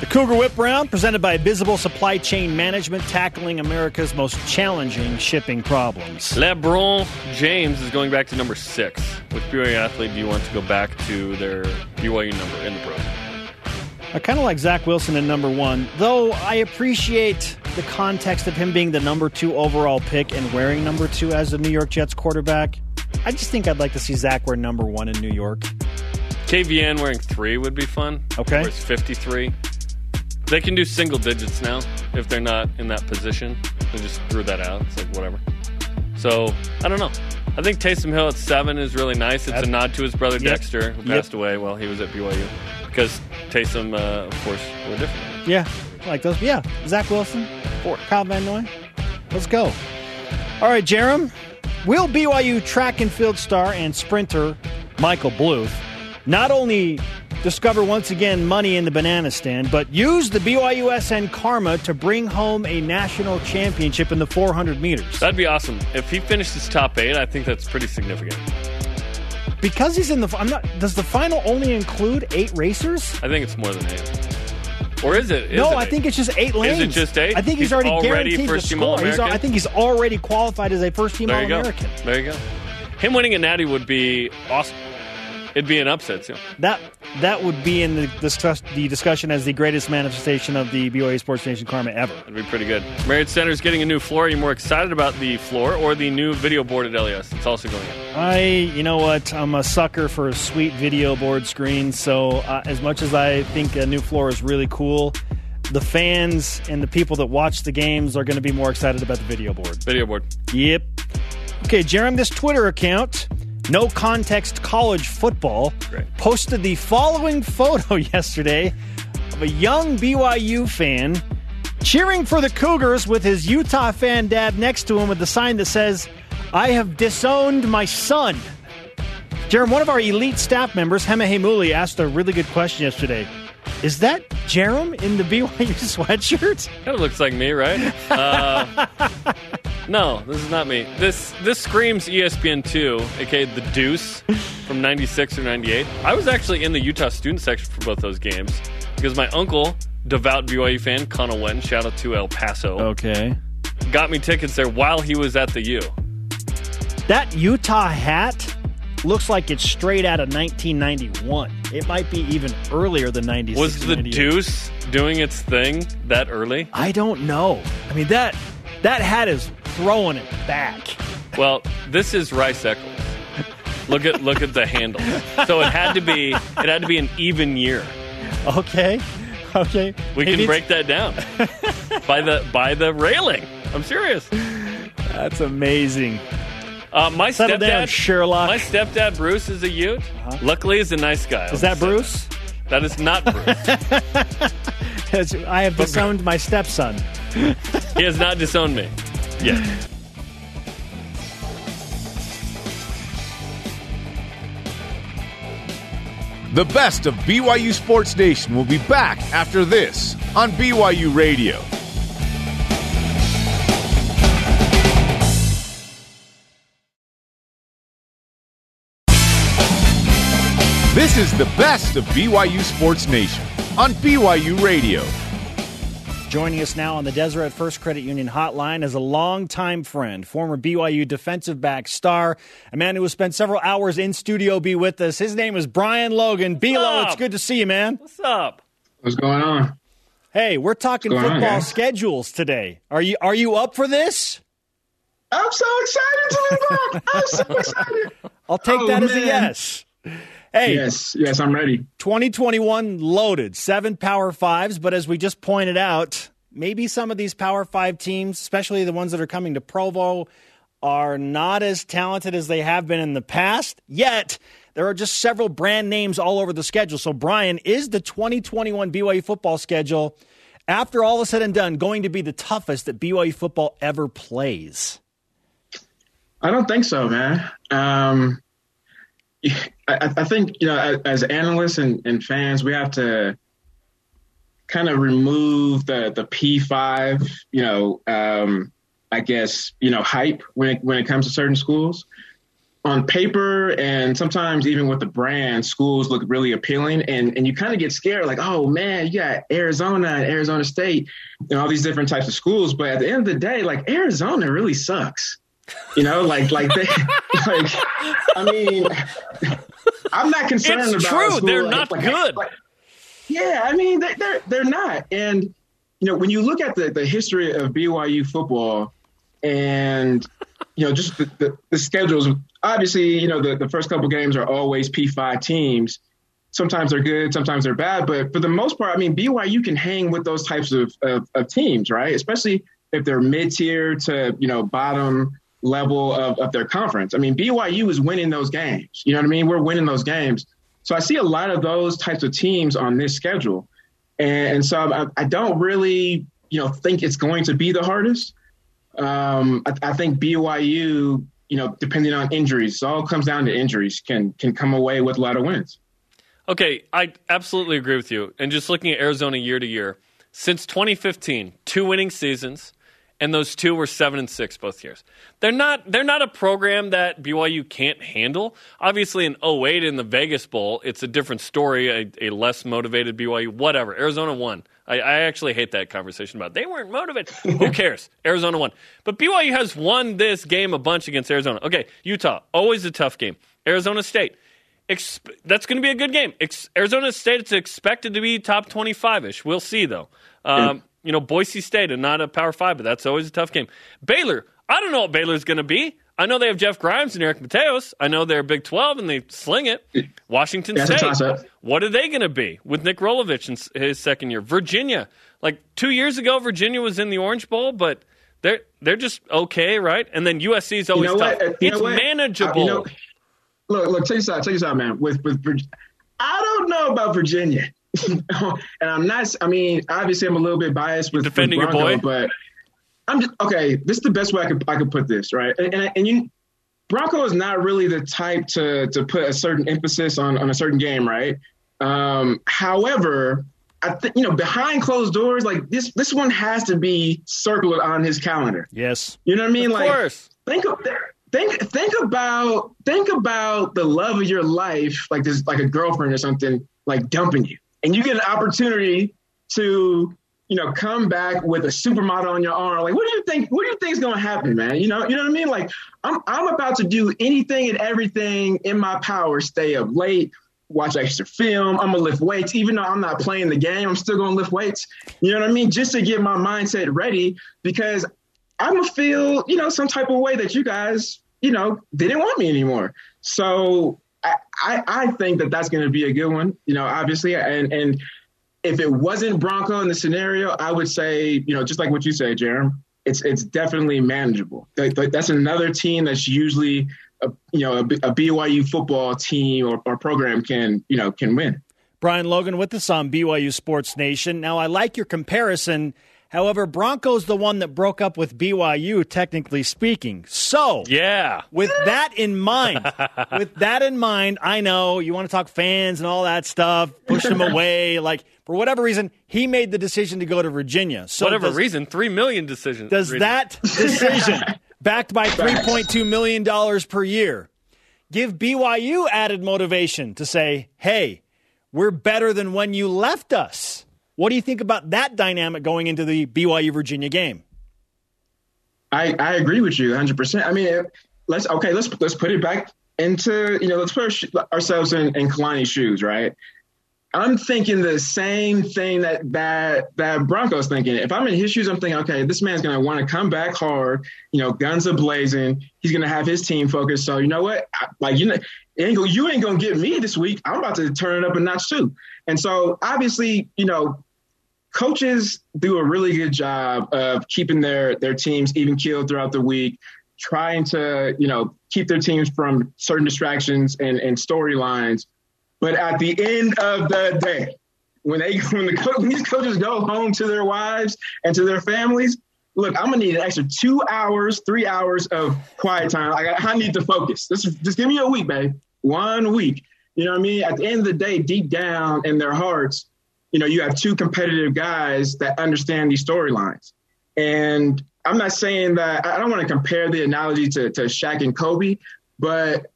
S1: The Cougar Whip Round, presented by Visible Supply Chain Management, tackling America's most challenging shipping problems.
S2: LeBron James is going back to number six. Which BYU athlete do you want to go back to their BYU number in the pros?
S1: I kind of like Zach Wilson in number one, though I appreciate the context of him being the number two overall pick and wearing number two as the New York Jets quarterback. I just think I'd like to see Zach wear number one in New York.
S2: KVN wearing three would be fun.
S1: Okay.
S2: Where's 53? They can do single digits now if they're not in that position. They just threw that out. It's like, whatever. So, I don't know. I think Taysom Hill at seven is really nice. It's That's, a nod to his brother yep, Dexter, who yep. passed away while he was at BYU. Because Taysom, uh, of course, were different.
S1: Yeah, like those. Yeah, Zach Wilson, Four. Kyle Van Noy. Let's go. All right, Jarom. Will BYU track and field star and sprinter Michael Bluth not only discover once again money in the banana stand, but use the BYUSN karma to bring home a national championship in the 400 meters?
S2: That'd be awesome. If he finishes top eight, I think that's pretty significant.
S1: Because he's in the, I'm not. Does the final only include eight racers?
S2: I think it's more than eight. Or is it? Is
S1: no,
S2: it
S1: I
S2: eight?
S1: think it's just eight lanes.
S2: Is it just eight?
S1: I think he's,
S2: He's
S1: already,
S2: already
S1: guaranteed
S2: first
S1: to score. He's? I think he's already qualified as a first team All American.
S2: There you go. Him winning a natty would be awesome. It'd be an upset too.
S1: That that would be in the discuss, the discussion as the greatest manifestation of the BYU Sports Nation karma ever.
S2: That'd be pretty good. Marriott Center's getting a new floor. Are you more excited about the floor or the new video board at LES? It's also going in.
S1: I, you know what, I'm a sucker for a sweet video board screen. So uh, as much as I think a new floor is really cool, the fans and the people that watch the games are going to be more excited about the video board.
S2: Video board.
S1: Yep. Okay, Jeremy, this Twitter account, No Context College Football,
S2: Great.
S1: posted the following photo (laughs) yesterday of a young BYU fan cheering for the Cougars with his Utah fan dad next to him with the sign that says, I have disowned my son. Jerem, one of our elite staff members, Hema Hemuli, asked a really good question yesterday. Is that Jerem in the (laughs) BYU sweatshirt?
S2: Kind of looks like me, right? Uh, (laughs) no, this is not me. This this screams ESPN two, aka the Deuce from '96 or '98. I was actually in the Utah student section for both those games because my uncle, devout BYU fan, Connell Wen, shout out to El Paso,
S1: Okay.
S2: got me tickets there while he was at the U.
S1: That Utah hat looks like it's straight out of 1991. It might be even earlier than 96.
S2: Was the
S1: 98.
S2: Deuce doing its thing that early?
S1: I don't know. I mean that that hat is throwing it back.
S2: Well, this is Rice Eccles. Look at look at the handle. So it had to be it had to be an even year.
S1: Okay. Okay.
S2: We
S1: Maybe
S2: can
S1: it's-
S2: break that down by the by the railing. I'm serious.
S1: That's amazing.
S2: Uh, my
S1: Settle
S2: stepdad,
S1: down, Sherlock.
S2: my stepdad Bruce is a Ute. Luckily, he's a nice guy.
S1: Is that Bruce?
S2: That is not Bruce. (laughs)
S1: I have disowned my stepson.
S2: he has not disowned me yet.
S3: The best of BYU Sports Nation will be back after this on BYU Radio. This is the best of BYU Sports Nation on BYU Radio.
S1: Joining us now on the Deseret First Credit Union hotline is a longtime friend, former BYU defensive back star, a man who has spent several hours in Studio B with us. His name is Brian Logan. Bilo,
S2: up?
S1: it's good to see you, man.
S2: What's up?
S6: What's going on?
S1: Hey, we're talking
S6: What's going on,
S1: football schedules today. Are you are you up for this?
S6: I'm so excited to be back. I'm so (laughs) excited.
S1: I'll take
S6: Oh,
S1: that as a yes. Hey,
S6: Yes, yes, I'm ready.
S1: 2021 loaded, seven Power Fives, but as we just pointed out, maybe some of these Power Five teams, especially the ones that are coming to Provo, are not as talented as they have been in the past. Yet, there are just several brand names all over the schedule. So, Brian, is the 2021 BYU football schedule, after all is said and done, going to be the toughest that BYU football ever plays?
S6: I don't think so, man. Um, I, I think you know, as, analysts and, and fans, we have to kind of remove the the P five, you know, um, I guess you know, hype when it, when it comes to certain schools. On paper and sometimes even with the brand, schools look really appealing, and and you kind of get scared, like, oh man, you got Arizona and Arizona State, and all these different types of schools. But at the end of the day, like Arizona really sucks. You know, like like they (laughs) like I mean I'm not concerned
S2: It's
S6: about
S2: true.
S6: school
S2: They're
S6: like-
S2: not
S6: like-
S2: good.
S6: like- yeah, I mean they, they're they're not. And you know, when you look at the, the history of BYU football and you know, just the, the, the schedules, obviously, you know, the, the first couple games are always P five teams. Sometimes they're good, sometimes they're bad, but for the most part, I mean, BYU can hang with those types of, of, of teams, right? Especially if they're mid tier to, you know, bottom level of, of their conference. I mean, BYU is winning those games. You know what I mean? We're winning those games. So I see a lot of those types of teams on this schedule. And, and so I, I don't really, you know, think it's going to be the hardest. Um, I, I think BYU, you know, depending on injuries, it all comes down to injuries, can can come away with a lot of wins.
S2: Okay, I absolutely agree with you. And just looking at Arizona year to year, since 2015, two winning seasons, and those two were seven and six both years. They're not they're not a program that BYU can't handle. Obviously, in 08 in the Vegas Bowl, it's a different story. A, a less motivated BYU, whatever. Arizona won. I, I actually hate that conversation about they weren't motivated. (laughs) Who cares? Arizona won, but BYU has won this game a bunch against Arizona. Okay, Utah always a tough game. Arizona State. Exp- that's going to be a good game. Ex- Arizona State, it's expected to be top 25 ish. We'll see, though. Um, you know, Boise State and not a Power Five, but that's always a tough game. Baylor, I don't know what Baylor's going to be. I know they have Jeff Grimes and Eric Mateos. I know they're Big 12 and they sling it. Washington
S6: a
S2: State, what are they going to be with Nick Rolovich in his second year? Virginia, like two years ago, Virginia was in the Orange Bowl, but they're they're just okay, right? And then USC is always
S6: know
S2: tough.
S6: what? Uh, you
S2: it's
S6: know what?
S2: manageable.
S6: Uh, you know- look, look, check this out. Check this out, man. With with Vir- I don't know about Virginia, (laughs) and I'm not. I mean, obviously, I'm a little bit biased with
S2: Defending
S6: with
S2: your
S6: Bronco,
S2: boy?
S6: but I'm just okay. This is the best way I could I could put this, right? And and, and you, Bronco is not really the type to to put a certain emphasis on on a certain game, right? Um, however, I think you know behind closed doors, like this this one has to be circled on his calendar.
S1: Yes.
S6: You know what I mean?
S2: of
S6: like
S2: course.
S6: think of think think about think about the love of your life, like this, like a girlfriend or something, like dumping you, and you get an opportunity to, you know, come back with a supermodel on your arm. Like, what do you think? What do you think is going to happen, man? You know, you know what I mean? Like, I'm I'm about to do anything and everything in my power. Stay up late. Watch extra film. I'm gonna lift weights, even though I'm not playing the game. I'm still gonna lift weights. You know what I mean? Just to get my mindset ready, because I'm gonna feel, you know, some type of way that you guys, you know, didn't want me anymore. So I, I, think that that's gonna be a good one, you know, obviously. And and if it wasn't Bronco in the scenario, I would say, you know, just like what you say, Jerem, it's it's definitely manageable. That- that- That's another team that's usually, a, you know, a, a BYU football team or, or program can, you know, can win.
S1: Brian Logan with us on BYU Sports Nation. Now, I like your comparison. However, Broncos the one that broke up with BYU, technically speaking. So,
S2: Yeah.
S1: with that in mind, (laughs) with that in mind, I know you want to talk fans and all that stuff, push them away. Like for whatever reason, he made the decision to go to Virginia. So
S2: Whatever
S1: does,
S2: reason, three million decisions.
S1: does
S2: reason.
S1: that decision, (laughs) backed by three point two million dollars per year, give BYU added motivation to say, "Hey, we're better than when you left us"? What do you think about that dynamic going into the BYU Virginia game?
S6: I, I agree with you 100%. I mean, let's okay, let's let's put it back into, you know, let's put ourselves in, in Kalani's shoes, right? I'm thinking the same thing that that that Broncos thinking. If I'm in his shoes, I'm thinking, okay, this man's gonna want to come back hard, you know, guns a blazing. He's gonna have his team focused. So you know what? I, like you know, you ain't gonna get me this week. I'm about to turn it up a notch too. And so obviously, you know, coaches do a really good job of keeping their their teams even keeled throughout the week, trying to you know keep their teams from certain distractions and, and storylines. But at the end of the day, when they (laughs) when the when these coaches go home to their wives and to their families, look, I'm gonna need an extra two hours, three hours of quiet time. I, got, I need to focus. Just just give me a week, babe. One week. You know what I mean? At the end of the day, deep down in their hearts, you know, you have two competitive guys that understand these storylines. And I'm not saying that I don't want to compare the analogy to, to Shaq and Kobe, but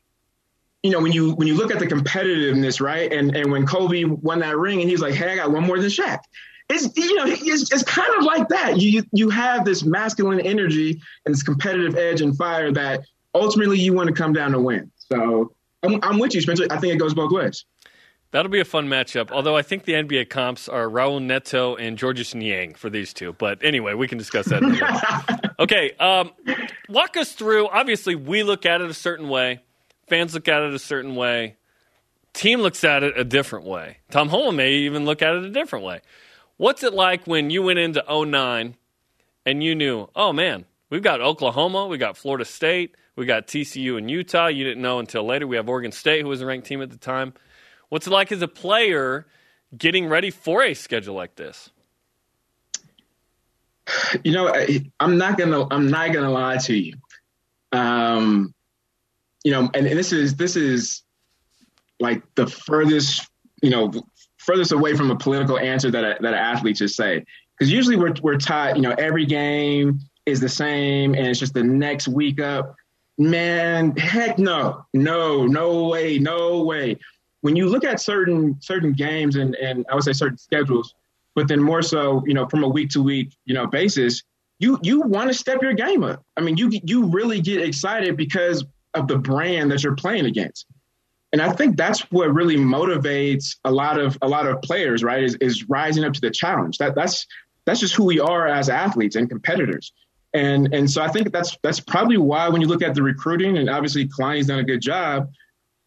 S6: you know, when you when you look at the competitiveness, right? And and when Kobe won that ring and he's like, Hey, I got one more than Shaq. It's you know, it's, it's kind of like that. You you have this masculine energy and this competitive edge and fire that ultimately you want to come down to win. So I'm, I'm with you, Spencer. I think it goes both ways.
S2: That'll be a fun matchup. Although I think the NBA comps are Raul Neto and Georges Niang for these two. But anyway, we can discuss that. later. (laughs) okay, um, walk us through. Obviously, we look at it a certain way. Fans look at it a certain way. Team looks at it a different way. Tom Holmoe may even look at it a different way. What's it like when you went into 09 and you knew, oh man, we've got Oklahoma, we got Florida State, we got TCU and Utah. You didn't know until later. We have Oregon State, who was a ranked team at the time. What's it like as a player getting ready for a schedule like this?
S6: You know, I, I'm not gonna I'm not gonna lie to you. Um, you know, and, and this is this is like the furthest you know furthest away from a political answer that a, that an athlete should say because usually we're we're taught you know every game is the same and it's just the next week up. Man, heck no, no, no way, no way. When you look at certain certain games and and I would say certain schedules, but then more so, you know, from a week to week, you know, basis, you you want to step your game up. I mean, you you really get excited because of the brand that you're playing against. And I think that's what really motivates a lot of a lot of players, right? Is, is rising up to the challenge. That that's that's just who we are as athletes and competitors. And and so I think that's that's probably why when you look at the recruiting, and obviously Kalani's done a good job,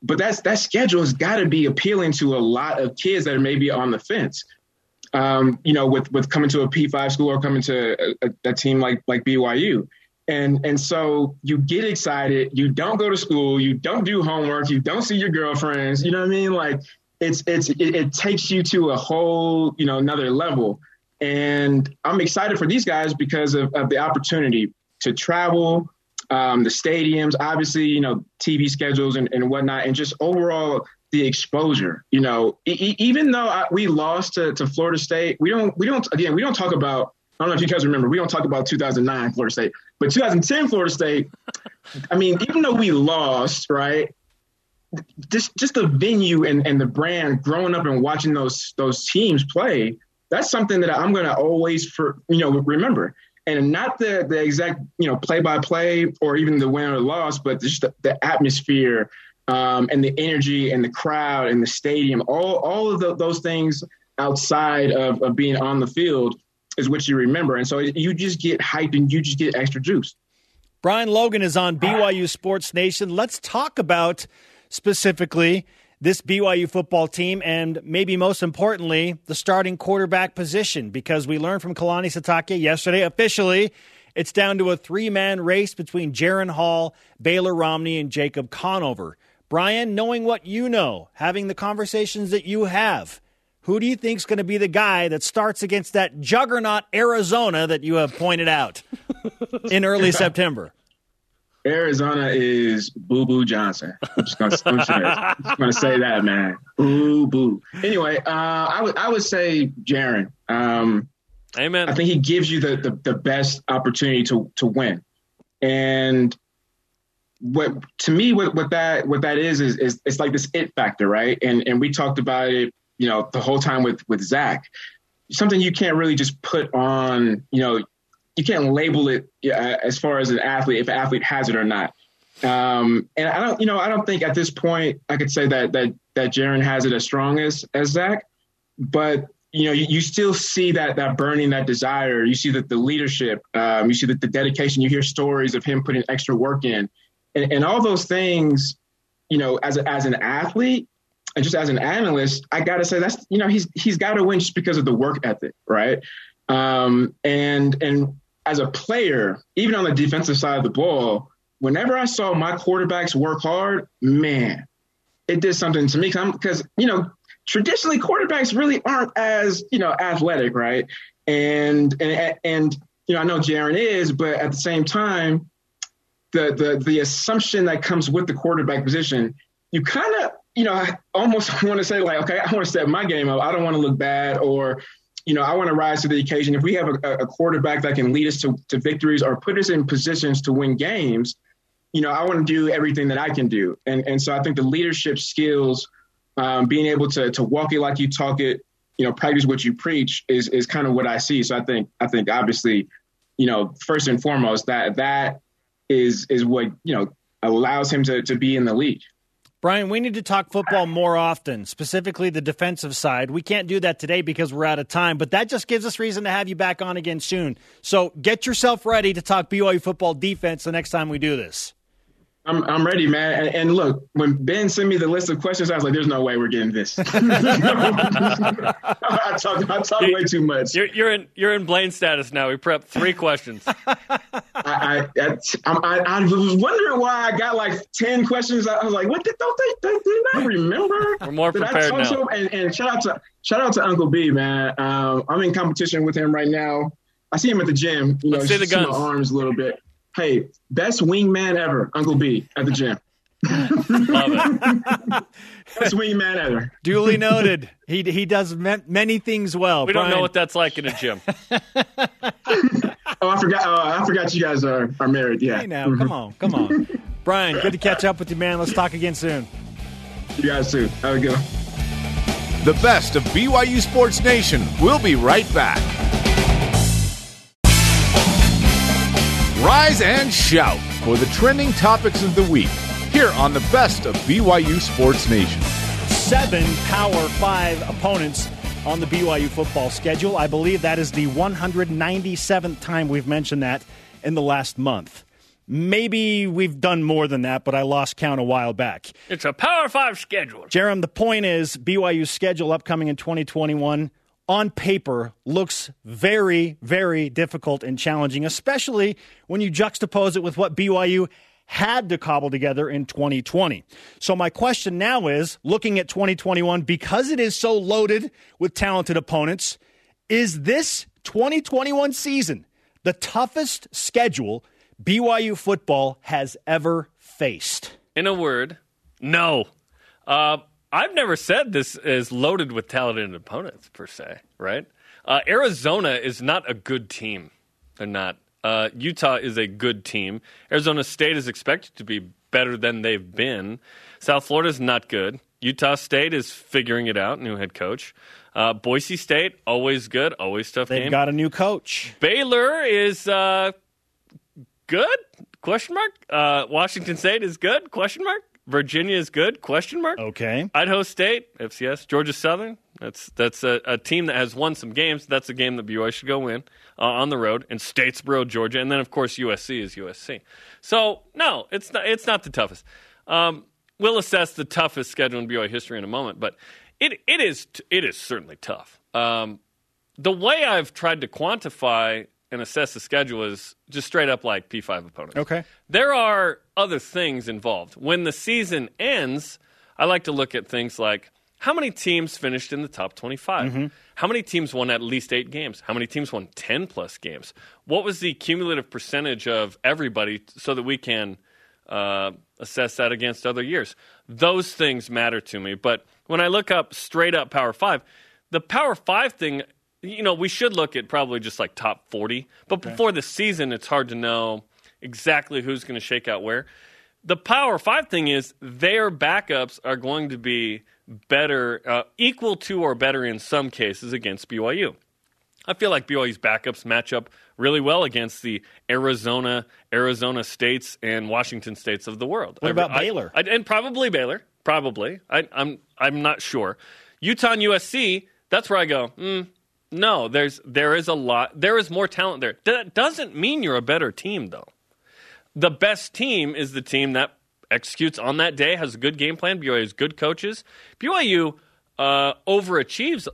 S6: but that's that schedule has got to be appealing to a lot of kids that are maybe on the fence um, you know, with with coming to a P5 school or coming to a, a, team like like BYU. And and so you get excited, you don't go to school, you don't do homework, you don't see your girlfriends, you know what I mean? Like it's it's it, it takes you to a whole, you know, another level. And I'm excited for these guys because of, of the opportunity to travel, um, the stadiums, obviously, you know, TV schedules and, and whatnot, and just overall the exposure. You know, e- even though I, we lost to, to Florida State, we don't we don't again we don't talk about. I don't know if you guys remember. We don't talk about 2009 Florida State, but 2010 Florida State. I mean, even though we lost, right? Just just the venue and, and the brand, growing up and watching those those teams play, that's something that I'm going to always for you know remember and not the the exact you know play by play or even the win or loss, but just the, the atmosphere, um, and the energy and the crowd and the stadium, all all of the, those things outside of, of being on the field is what you remember. And so you just get hyped and you just get extra juice.
S1: Brian Logan is on BYU Sports Nation. Let's talk about specifically this BYU football team and maybe most importantly, the starting quarterback position because we learned from Kalani Sitake yesterday officially it's down to a three man race between Jaren Hall, Baylor Romney, and Jacob Conover. Brian, knowing what you know, having the conversations that you have, who do you think is going to be the guy that starts against that juggernaut Arizona that you have pointed out in early (laughs) September?
S6: Arizona is Boo Boo Johnson. I'm just gonna, I'm gonna say that, man. Boo Boo. Anyway, uh, I would I would say Jaren. Um,
S2: Amen.
S6: I think he gives you the, the, the best opportunity to to win, and what to me what, what that what that is, is is it's like this it factor, right? And and we talked about it, you know, the whole time with with Zach. Something you can't really just put on, you know, you can't label it as far as an athlete if an athlete has it or not. Um, and I don't, you know, I don't think at this point I could say that that that Jaren has it as strong as as Zach, but you know, you, you, still see that that burning, that desire. You see that the leadership, um, you see that the dedication. You hear stories of him putting extra work in and, and all those things, you know, as a, as an athlete and just as an analyst, I got to say that's you know he's he's got to win just because of the work ethic, right? Um, and and as a player, even on the defensive side of the ball, whenever I saw my quarterbacks work hard, man, it did something to me because you know traditionally quarterbacks really aren't as you know athletic, right? And and and you know I know Jaren is, but at the same time, the the the assumption that comes with the quarterback position, you kind of you know I almost (laughs) want to say like, okay, I want to step my game up. I don't want to look bad, or you know, I want to rise to the occasion. If we have a, a quarterback that can lead us to, to victories or put us in positions to win games, you know, I want to do everything that I can do. And and so I think the leadership skills, um, being able to to walk it like you talk it, you know, practice what you preach is is kind of what I see. So I think I think obviously, you know, first and foremost that that is is what you know allows him to, to be in the league.
S1: Brian, we need to talk football ah. more often, specifically the defensive side. We can't do that today because we're out of time, but that just gives us reason to have you back on again soon. So get yourself ready to talk BYU football defense the next time we do this.
S6: I'm I'm ready, man. And, and, look, when Ben sent me the list of questions, I was like, "There's no way we're getting this." (laughs) I talk I talk way too much.
S2: You're, you're, in you're in Blaine status now. We prepped three questions. (laughs) I,
S6: I, I, I was wondering why I got like ten questions. I was like, "What did don't they, they did not remember?"
S2: We're more prepared now.
S6: And, and, shout out to shout out to Uncle B, man. Um, I'm in competition with him right now. I see him at the gym. You know,
S2: Let's see the guns.
S6: my arms a little bit. Hey, best wingman ever, Uncle B at the gym. Love it. (laughs) Best wingman ever.
S1: Duly (laughs) noted. He he does many things well.
S2: We Brian. don't know what that's like in a gym. (laughs)
S6: Oh, I forgot. Oh, I forgot you guys are, are married. Yeah.
S1: Hey, now, come on, come on. Brian, good to catch up with you, man. Let's talk again soon.
S6: You guys soon. Have a good one.
S3: The best of BYU Sports Nation. We'll be right back. Rise and shout for the trending topics of the week here on the best of BYU Sports Nation.
S1: Seven Power Five opponents on the BYU football schedule. I believe that is the 197th time we've mentioned that in the last month. Maybe we've done more than that, but I lost count a while back.
S2: It's a Power Five schedule.
S1: Jerem, the point is BYU's schedule upcoming in 2021 on paper looks very, very difficult and challenging, especially when you juxtapose it with what BYU had to cobble together in 2020. So, my question now is looking at 2021, because it is so loaded with talented opponents, is this 2021 season the toughest schedule BYU football has ever faced?
S2: In a word, no. Uh, I've never said this is loaded with talented opponents per se, right? Uh, Arizona is not a good team. They're not. Uh, Utah is a good team. Arizona State is expected to be better than they've been. South Florida is not good. Utah State is figuring it out. New head coach. Uh, Boise State always good, always tough
S1: They've
S2: game.
S1: got a new coach.
S2: Baylor is uh, good? Question mark. Uh, Washington State is good? Question mark. Virginia is good? Question mark.
S1: Okay.
S2: Idaho State, FCS, Georgia Southern. That's that's a, a team that has won some games. That's a game that BYU should go win uh, on the road. And Statesboro, Georgia, and then of course USC is USC. So no, it's not it's not the toughest. Um, we'll assess the toughest schedule in BYU history in a moment, but it it is it is certainly tough. Um, the way I've tried to quantify and assess the schedule is just straight up like P5 opponents.
S1: Okay.
S2: There are other things involved. When the season ends, I like to look at things like how many teams finished in the top 25? How many teams won at least eight games? How many teams won 10 plus games? What was the cumulative percentage of everybody so that we can uh, assess that against other years? Those things matter to me. But when I look up straight up Power Five, the Power Five thing, you know, we should look at probably just like top 40. But before the season, it's hard to know exactly who's going to shake out where. The Power Five thing is their backups are going to be better, uh, equal to or better in some cases against BYU. I feel like BYU's backups match up really well against the Arizona, Arizona states, and Washington states of the world.
S1: What about
S2: I-
S1: Baylor?
S2: I- and probably Baylor. Probably. I, I'm. I'm not sure. Utah and USC. That's where I go. Mm, no, there's there is a lot. There is more talent there. That doesn't mean you're a better team, though. The best team is the team that executes on that day, has a good game plan. BYU has good coaches. BYU uh, overachieves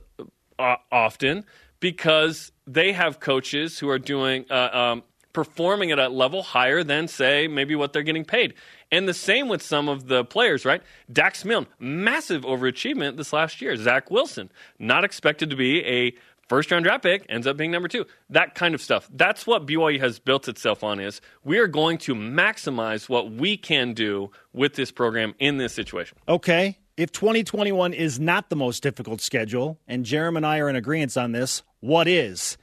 S2: uh, often because they have coaches who are doing uh, um, performing at a level higher than say maybe what they're getting paid. And the same with some of the players, right? Dax Milne, massive overachievement this last year. Zach Wilson, not expected to be a first round draft pick, ends up being number two. That kind of stuff. That's what BYU has built itself on is we are going to maximize what we can do with this program in this situation.
S1: Okay. If 2021 is not the most difficult schedule, and Jeremy and I are in agreement on this, what is?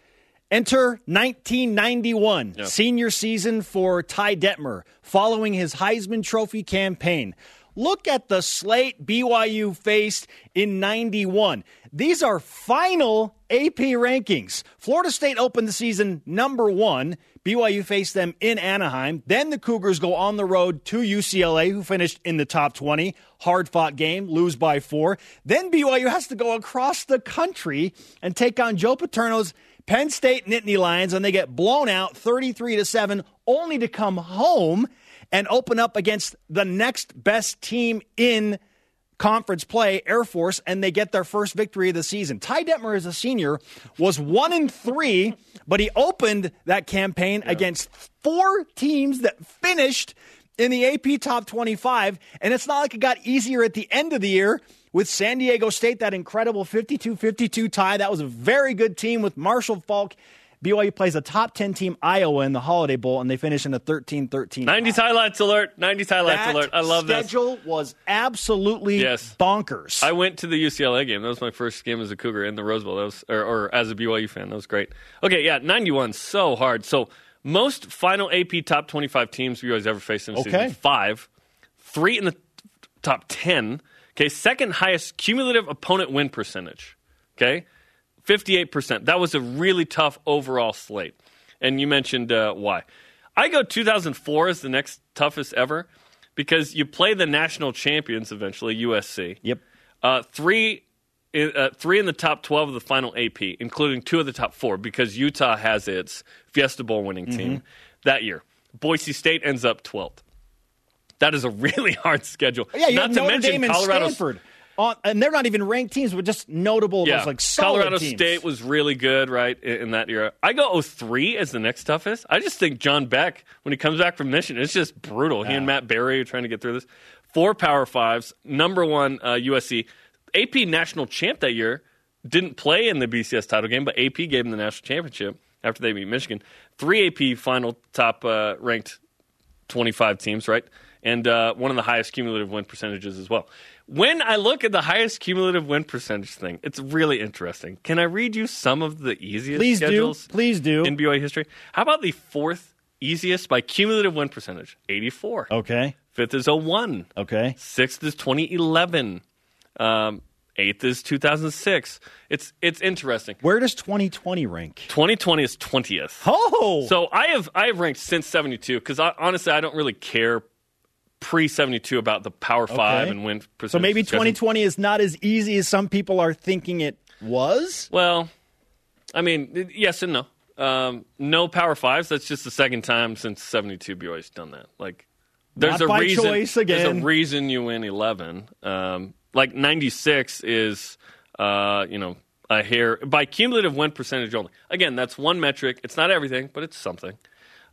S1: Enter 1991, senior season for Ty Detmer, following his Heisman Trophy campaign. Look at the slate BYU faced in 91. These are final AP rankings. Florida State opened the season number one. BYU faced them in Anaheim. Then the Cougars go on the road to UCLA, who finished in the top 20. Hard fought game, lose by four. Then BYU has to go across the country and take on Joe Paterno's Penn State Nittany Lions, and they get blown out 33 to 7, only to come home and open up against the next best team in conference play, Air Force, and they get their first victory of the season. Ty Detmer, as a senior, was one in three, but he opened that campaign against four teams that finished in the AP top 25. And it's not like it got easier at the end of the year with San Diego State, that incredible 52 52 tie. That was a very good team with Marshall Faulk BYU plays a top 10 team Iowa in the Holiday Bowl, and they finish in a 13 13.
S2: 90s highlights alert. 90s highlights
S1: that
S2: alert. I love this.
S1: The schedule was absolutely
S2: Yes.
S1: bonkers.
S2: I went to the UCLA game. That was my first game as a Cougar in the Rose Bowl. That was, or, or as a BYU fan. That was great. Okay, yeah, 91, so hard. So most final AP top 25 teams BYU's ever faced in a
S1: Okay.
S2: season. Five. Three in the top 10. Okay, second highest cumulative opponent win percentage. Okay, 58%. That was a really tough overall slate. And you mentioned uh, why. I go 2004 as the next toughest ever because you play the national champions eventually, USC.
S1: yep.
S2: Uh, three, uh, three in the top 12 of the final AP, including two of the top four, because Utah has its Fiesta Bowl winning team that year. Boise State ends up 12th. That is a (laughs) really hard schedule.
S1: Yeah, you
S2: Not
S1: have
S2: to
S1: Notre
S2: mention
S1: Dame
S2: Colorado
S1: Stanford. On, and they're not even ranked teams, but just notable.
S2: Yeah,
S1: those, like
S2: Colorado
S1: teams.
S2: State was really good, right, in, in that era. I go 03 as the next toughest. I just think John Beck, when he comes back from mission, it's just brutal. He and Matt Berry are trying to get through this. Four Power Fives, number one uh, USC. AP national champ that year didn't play in the BCS title game, but AP gave him the national championship after they beat Michigan. Three AP final top uh, ranked 25 teams, right? And uh, one of the highest cumulative win percentages as well. When I look at the highest cumulative win percentage thing, it's really interesting. Can I read you some of the easiest
S1: Please do. Please do.
S2: in BYU history? How about the fourth easiest by cumulative win percentage? 84.
S1: Okay.
S2: Fifth is 01.
S1: Okay.
S2: Sixth is 2011. Um, eighth is 2006. It's it's interesting.
S1: Where does 2020 rank?
S2: 2020 is 20th.
S1: Oh,
S2: So I have I have ranked since seventy two because honestly I don't really care pre seventy two about the Power Five
S1: Okay.
S2: and win percentage.
S1: so maybe 2020 is not as easy as some people are thinking it was.
S2: Well, I mean yes and no. Um, no Power Fives. That's just the second time since seventy two BYU's done that. Like there's
S1: Not
S2: a reason. There's a reason you win eleven. Um, like ninety six is uh, you know. A hair by cumulative win percentage only. Again, that's one metric. It's not everything, but it's something.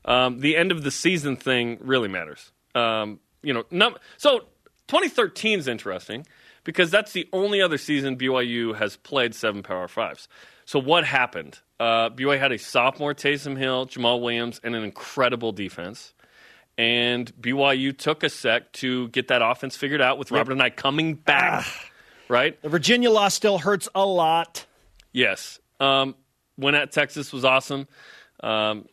S2: um, the end of the season thing really matters. Um, you know, num- so 2013 is interesting because that's the only other season BYU has played seven Power Fives. So what happened? Uh, BYU had a sophomore Taysom Hill, Jamaal Williams, and an incredible defense. And BYU took a sec to get that offense figured out with Robert Anae coming back, right?
S1: The Virginia loss still hurts a lot.
S2: Yes. Um, win at Texas was awesome. Um,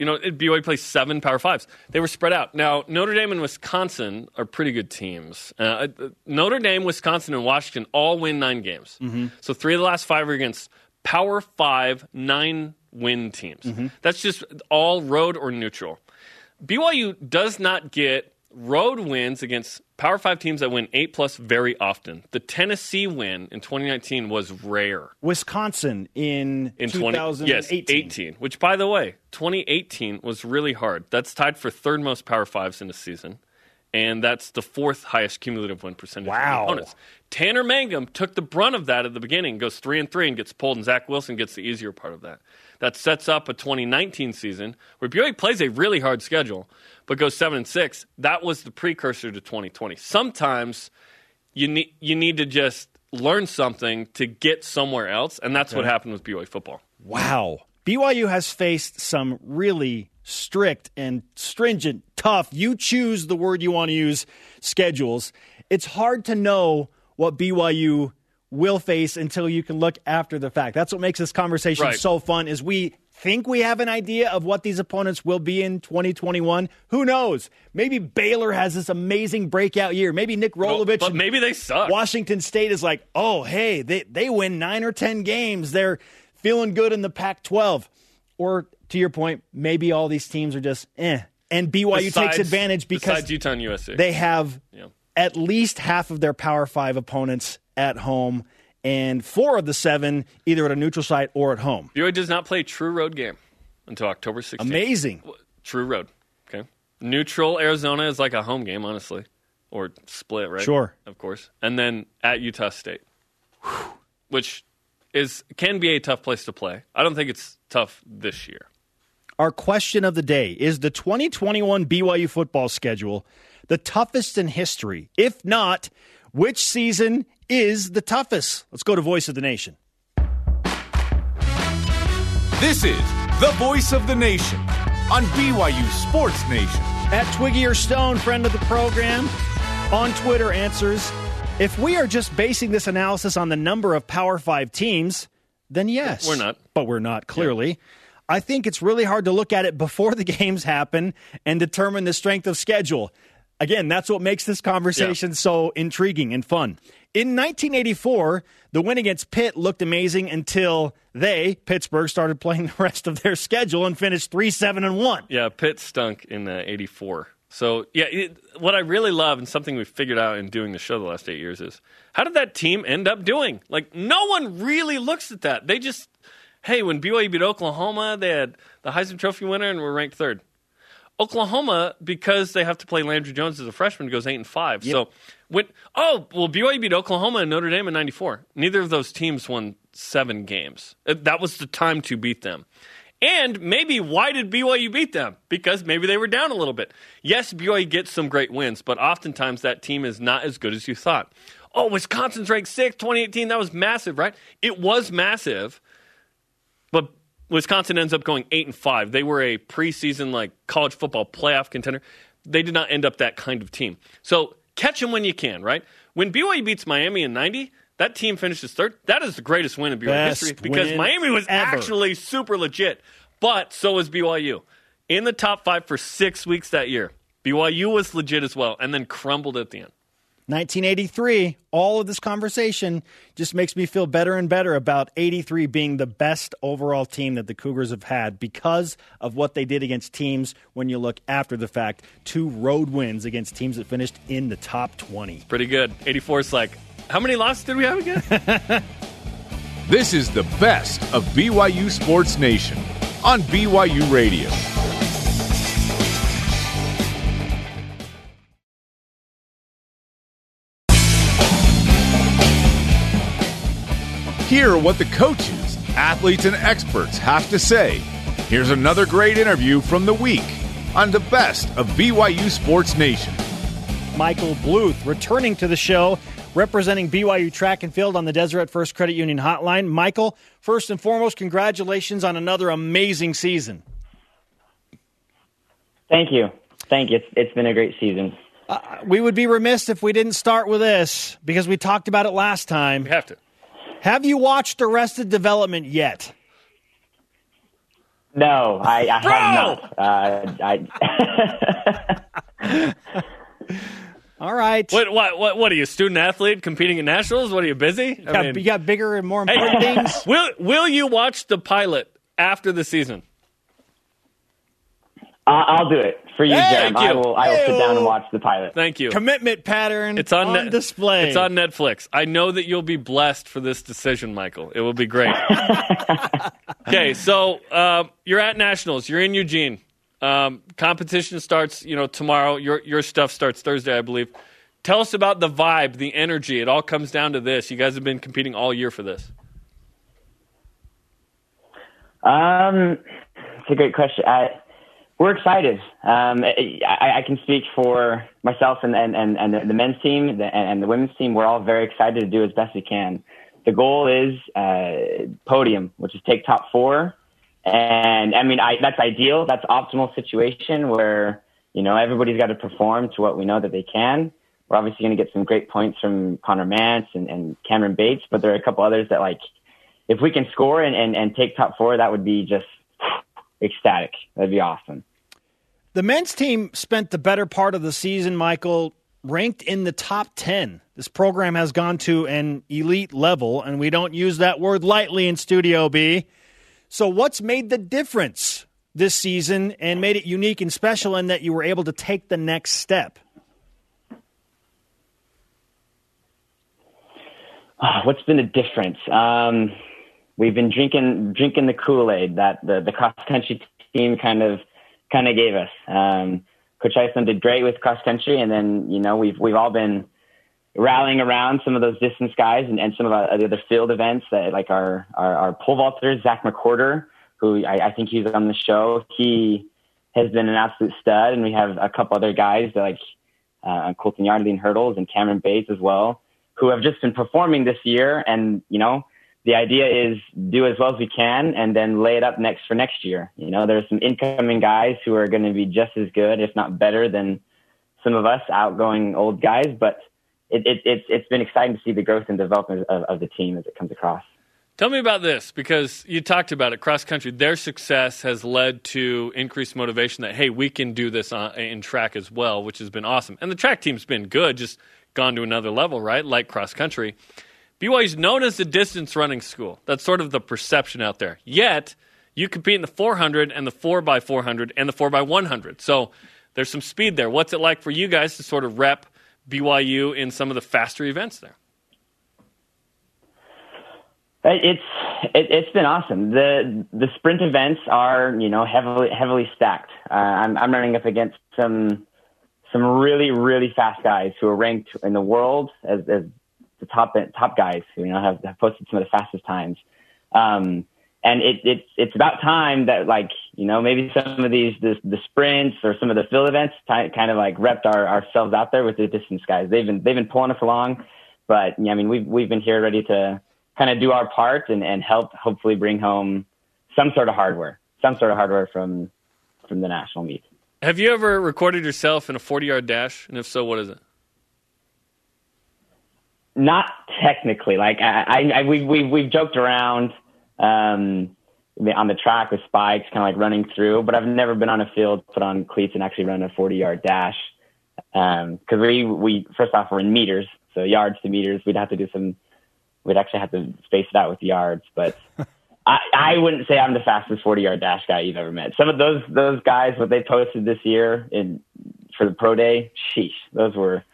S2: you know, BYU plays seven Power Fives. They were spread out. Now, Notre Dame and Wisconsin are pretty good teams. Uh, uh, Notre Dame, Wisconsin, and Washington all win nine games. So three of the last five are against Power Five nine win teams. That's just all road or neutral. BYU does not get road wins against Power Five teams that win eight plus very often. The Tennessee win in 2019 was rare
S1: Wisconsin in,
S2: in
S1: 2018.
S2: yes 18 which by the way 2018 was really hard that's tied for third most power fives in a season and that's the fourth highest cumulative win percentage of
S1: Wow.
S2: opponents tanner mangum took the brunt of that at the beginning goes three and three and gets pulled and zach wilson gets the easier part of that that sets up a 2019 season where BYU plays a really hard schedule but goes seven and six that was the precursor to 2020 sometimes you need you need to just learn something to get somewhere else, and that's what happened with BYU football.
S1: Wow. BYU has faced some really strict and stringent, tough, you choose the word you want to use, schedules. It's hard to know what BYU will face until you can look after the fact. That's what makes this conversation
S2: Right.
S1: so fun is we think we have an idea of what these opponents will be in 2021. Who knows? Maybe Baylor has this amazing breakout year. Maybe Nick Rolovich
S2: but maybe they suck.
S1: Washington State is like, oh, hey, they, they win nine or 10 games. They're feeling good in the Pac 12. Or to your point, maybe all these teams are just eh. And BYU takes advantage because
S2: Utah and USC.
S1: they have
S2: Yeah.
S1: at least half of their Power Five opponents at home and four of the seven either at a neutral site or at home.
S2: BYU does not play a true road game until October 16th.
S1: Amazing.
S2: True road. Okay. Neutral Arizona is like a home game, honestly, or split, right?
S1: Sure.
S2: Of course. And then at Utah State, which is can be a tough place to play. I don't think it's tough this year.
S1: Our question of the day is the 2021 BYU football schedule the toughest in history? If not, which season is the toughest? Let's go to Voice of the Nation.
S3: This is the voice of the nation on BYU Sports Nation.
S1: At Twiggy or Stone, friend of the program, on Twitter answers If we are just basing this analysis on the number of Power Five teams, then yes.
S2: We're not.
S1: But we're not, clearly. I think it's really hard to look at it before the (laughs) games happen and determine the strength of schedule. Again, that's what makes this conversation
S2: Yeah.
S1: so intriguing and fun. In 1984, the win against Pitt looked amazing until they, Pittsburgh, started playing (laughs) the rest of their schedule and finished 3 7 and 1.
S2: Yeah, Pitt stunk in uh, '84. So yeah, it, what I really love and something we've figured out in doing the show the last eight years is how did that team end up doing? Like no one really looks at that. They just hey, when BYU beat Oklahoma, they had the Heisman Trophy winner and were ranked third. Oklahoma, because they have to play Landry Jones as a freshman, goes eight and five. So when oh well, BYU beat Oklahoma and Notre Dame in '94. Neither of those teams won seven games. Uh, That was the time to beat them. And maybe why did BYU beat them? Because maybe they were down a little bit. Yes, BYU gets some great wins, but oftentimes that team is not as good as you thought. Oh, Wisconsin's ranked sixth, 2018. That was massive, right? It was massive, Wisconsin ends up going eight and five. They were a preseason like college football playoff contender. They did not end up that kind of team. So catch them when you can, right? When BYU beats Miami in '90, that team finishes third. That is the greatest win in BYU
S1: Best
S2: history because Miami was
S1: ever.
S2: actually super legit. But so was BYU in the top five for six weeks that year. BYU was legit as well, and then crumbled at the end.
S1: 1983, all of this conversation just makes me feel better and better about 83 being the best overall team that the Cougars have had because of what they did against teams when you look after the fact. Two road wins against teams that finished in the top 20.
S2: Pretty good. 84 is like, how many losses did we have again? (laughs)
S3: This is the best of BYU Sports Nation on BYU Radio. Hear what the coaches, athletes, and experts have to say. Here's another great interview from the week on the best of BYU Sports Nation.
S1: Michael Bluth returning to the show, representing BYU track and field on the Deseret First Credit Union hotline. Michael, first and foremost, congratulations on another amazing season.
S7: Thank you. Thank you. It's, it's been a great season.
S1: Uh, we would be remiss if we didn't start with this because we talked about it last time.
S2: we have to.
S1: Have you watched Arrested Development yet?
S7: No, I, I have not. Uh, I, (laughs)
S1: All right.
S2: What, what, what, what are you, student athlete competing at nationals? What are you, busy?
S1: You got, you got bigger and more important
S2: Hey,
S1: things? (laughs)
S2: will, will you watch the pilot after the season?
S7: I- I'll do it for you,
S2: Thank
S7: Jerem. I will. I will sit down and watch the pilot.
S2: Thank you.
S1: Commitment pattern
S2: It's on, Net-
S1: display.
S2: It's on Netflix. I know that you'll be blessed for this decision, Michael. It will be great. (laughs) okay, so uh, you're at nationals. You're in Eugene. Um, competition starts, you know, tomorrow. Your your stuff starts Thursday, I believe. Tell us about the vibe, the energy. It all comes down to this. You guys have been competing all year for this.
S7: Um, it's a great question. I, we're excited. Um, I, I can speak for myself and, and, and, and the men's team the- and the women's team. We're all very excited to do as best we can. The goal is uh, podium, which is take top four. And I mean, I, that's ideal. That's optimal situation where, you know, everybody's got to perform to what we know that they can. We're obviously going to get some great points from Conner Mantz and, and Cameron Bates, but there are a couple others that like, if we can score and, and, and take top four, that would be just ecstatic. That'd be awesome.
S1: The men's team spent the better part of the season, Michael, ranked in the top 10. This program has gone to an elite level, and we don't use that word lightly in Studio B. So, what's made the difference this season and made it unique and special in that you were able to take the next step?
S7: Ah, what's been the difference? Um, we've been drinking drinking the Kool Aid that the, the cross country team kind of kind of gave us. Um, Coach Eyestone did great with cross country, and then you know we've we've all been rallying around some of those distance guys and, and some of the other field events that like our our, our pole vaulters, Zach McWhorter, who I, I think he's on the show. He has been an absolute stud, and we have a couple other guys that like uh, Colton Yardley in hurdles and Cameron Bates as well, who have just been performing this year. And you know, the idea is do as well as we can and then lay it up next for next year. You know, there's some incoming guys who are going to be just as good, if not better than some of us outgoing old guys, but it, it, it's, it's been exciting to see the growth and development of, of the team as it comes across.
S2: Tell me about this because you talked about it cross country. Their success has led to increased motivation that, hey, we can do this on, in track as well, which has been awesome. And the track team's been good, just gone to another level, right? Like cross country. BYU is known as the distance running school. That's sort of the perception out there. Yet, you compete in the 400 and the 4x400 and the 4x100. So there's some speed there. What's it like for you guys to sort of rep BYU in some of the faster events there?
S7: It's it, has been awesome. The the sprint events are you know heavily heavily stacked. Uh, I'm I'm running up against some some really really fast guys who are ranked in the world as, as the top top guys who you know have, have posted some of the fastest times. Um, and it, it's it's about time that like you know maybe some of these the, the sprints or some of the field events t- kind of like repped our, ourselves out there with the distance guys. They've been they've been pulling us along, but yeah, I mean we've we've been here ready to kind of do our part and, and help hopefully bring home some sort of hardware, some sort of hardware from from the national meet.
S2: Have you ever recorded yourself in a 40 yard dash? And if so, what is it?
S7: Not technically. Like I, I, I we we we've joked around um, on the track with spikes, kind of like running through. But I've never been on a field, put on cleats, and actually run a 40 yard dash. Because um, we we first off we're in meters, so yards to meters. We'd have to do some. We'd actually have to space it out with yards, but. (laughs) I, I wouldn't say I'm the fastest 40 yard dash guy you've ever met. Some of those those guys, what they posted this year in for the pro day, sheesh, those were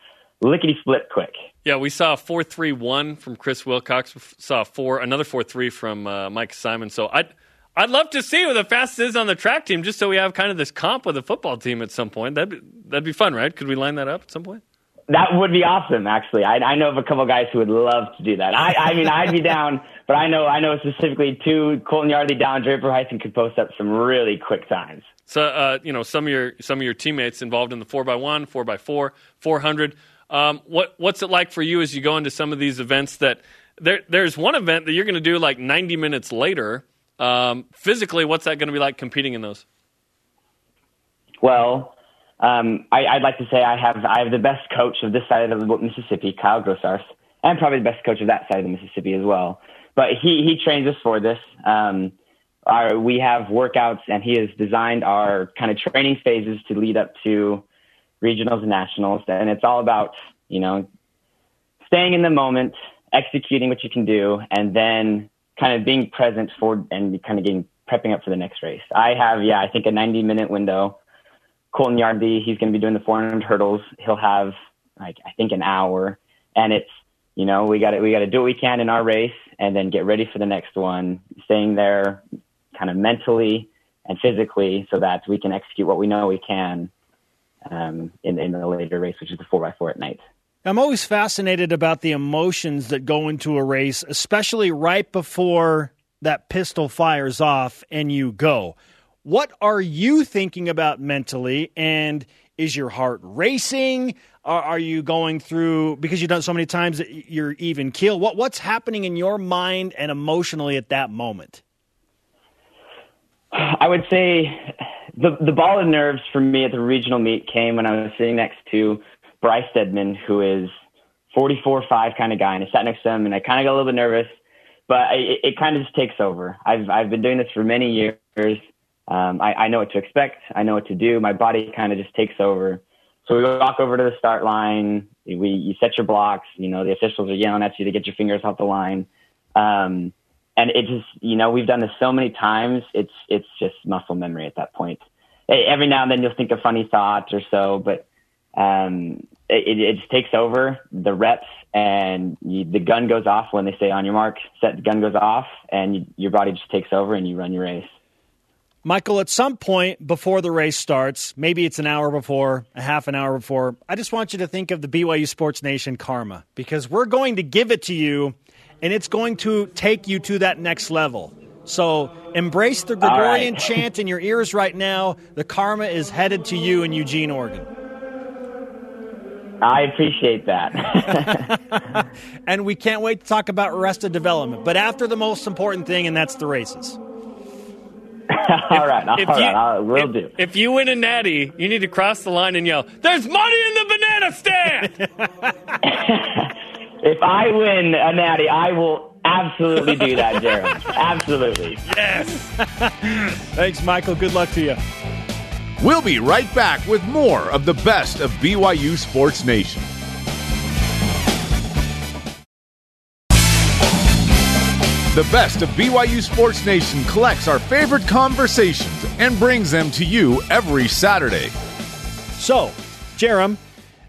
S7: lickety split quick.
S2: Yeah, we saw a four three one from Chris Wilcox. We saw four another four three from uh, Mike Simon. So I'd I'd love to see what the fastest is on the track team, just so we have kind of this comp with the football team at some point. That'd be, that'd be fun, right? Could we line that up at some point?
S7: That would be awesome, actually. I, I know of a couple guys who would love to do that. I, I mean, I'd be down, (laughs) but I know I know specifically two Colton Yardley down Draper Heights and could post up some really quick times.
S2: So, uh, you know, some of your some of your teammates involved in the four x one, four x four, four hundred. Um, what what's it like for you as you go into some of these events that there there's one event that you're going to do like 90 minutes later. Um, physically, what's that going to be like competing in those?
S7: Well, um, I, would like to say I have I have the best coach of this side of the Mississippi, Kyle Grossarth, and probably the best coach of that side of the Mississippi as well. But he he trains us for this. Um, our, we have workouts, and he has designed our kind of training phases to lead up to regionals and nationals. And it's all about, you know, staying in the moment, executing what you can do, and then kind of being present for and kind of getting prepping up for the next race. I have, yeah, I think a 90 minute window. Colton Yardley, he's going to be doing the 400 hurdles. He'll have like I think an hour, and it's you know we got to we got to do what we can in our race, and then get ready for the next one. Staying there, kind of mentally and physically, so that we can execute what we know we can um, in, in the later race, which is the 4x4 at night.
S1: I'm always fascinated about the emotions that go into a race, especially right before that pistol fires off and you go. What are you thinking about mentally? And is your heart racing? Are, are you going through because you've done so many times that you're even keel? What what's happening in your mind and emotionally at that moment?
S7: I would say the the ball of nerves for me at the regional meet came when I was sitting next to Bryce Deadmon, who is 44-5 kind of guy, and I sat next to him, and I kind of got a little bit nervous, but I, it, it kind of just takes over. I've I've been doing this for many years. Um, I, I know what to expect. I know what to do. My body kind of just takes over. So we walk over to the start line. We you set your blocks. You know the officials are yelling at you to get your fingers off the line. Um, and it just you know we've done this so many times it's it's just muscle memory at that point every now and then you'll think of funny thoughts or so but um it, it just takes over the reps and you, the gun goes off when they say on your mark set the gun goes off and you, your body just takes over and you run your race
S1: Michael, at some point before the race starts, maybe it's an hour before, a half an hour before, I just want you to think of the BYU Sports Nation karma because we're going to give it to you and it's going to take you to that next level. So embrace the Gregorian right. chant in your ears right now. The karma is headed to you in Eugene, Oregon.
S7: I appreciate that. (laughs)
S1: and we can't wait to talk about Arrested Development. But after the most important thing, and that's the races. (laughs)
S7: all right, all
S2: If
S7: right,
S2: you-
S7: I will
S2: if,
S7: do.
S2: If you win a natty, you need to cross the line and yell, "There's money in the banana stand!" (laughs)
S7: If I win a natty, I will absolutely do that, Jeremy. (laughs) absolutely.
S2: yes. (laughs)
S1: Thanks, Michael. Good luck to you.
S3: We'll be right back with more of the best of BYU Sports Nation. The best of BYU Sports Nation collects our favorite conversations and brings them to you every Saturday.
S1: So, Jerem,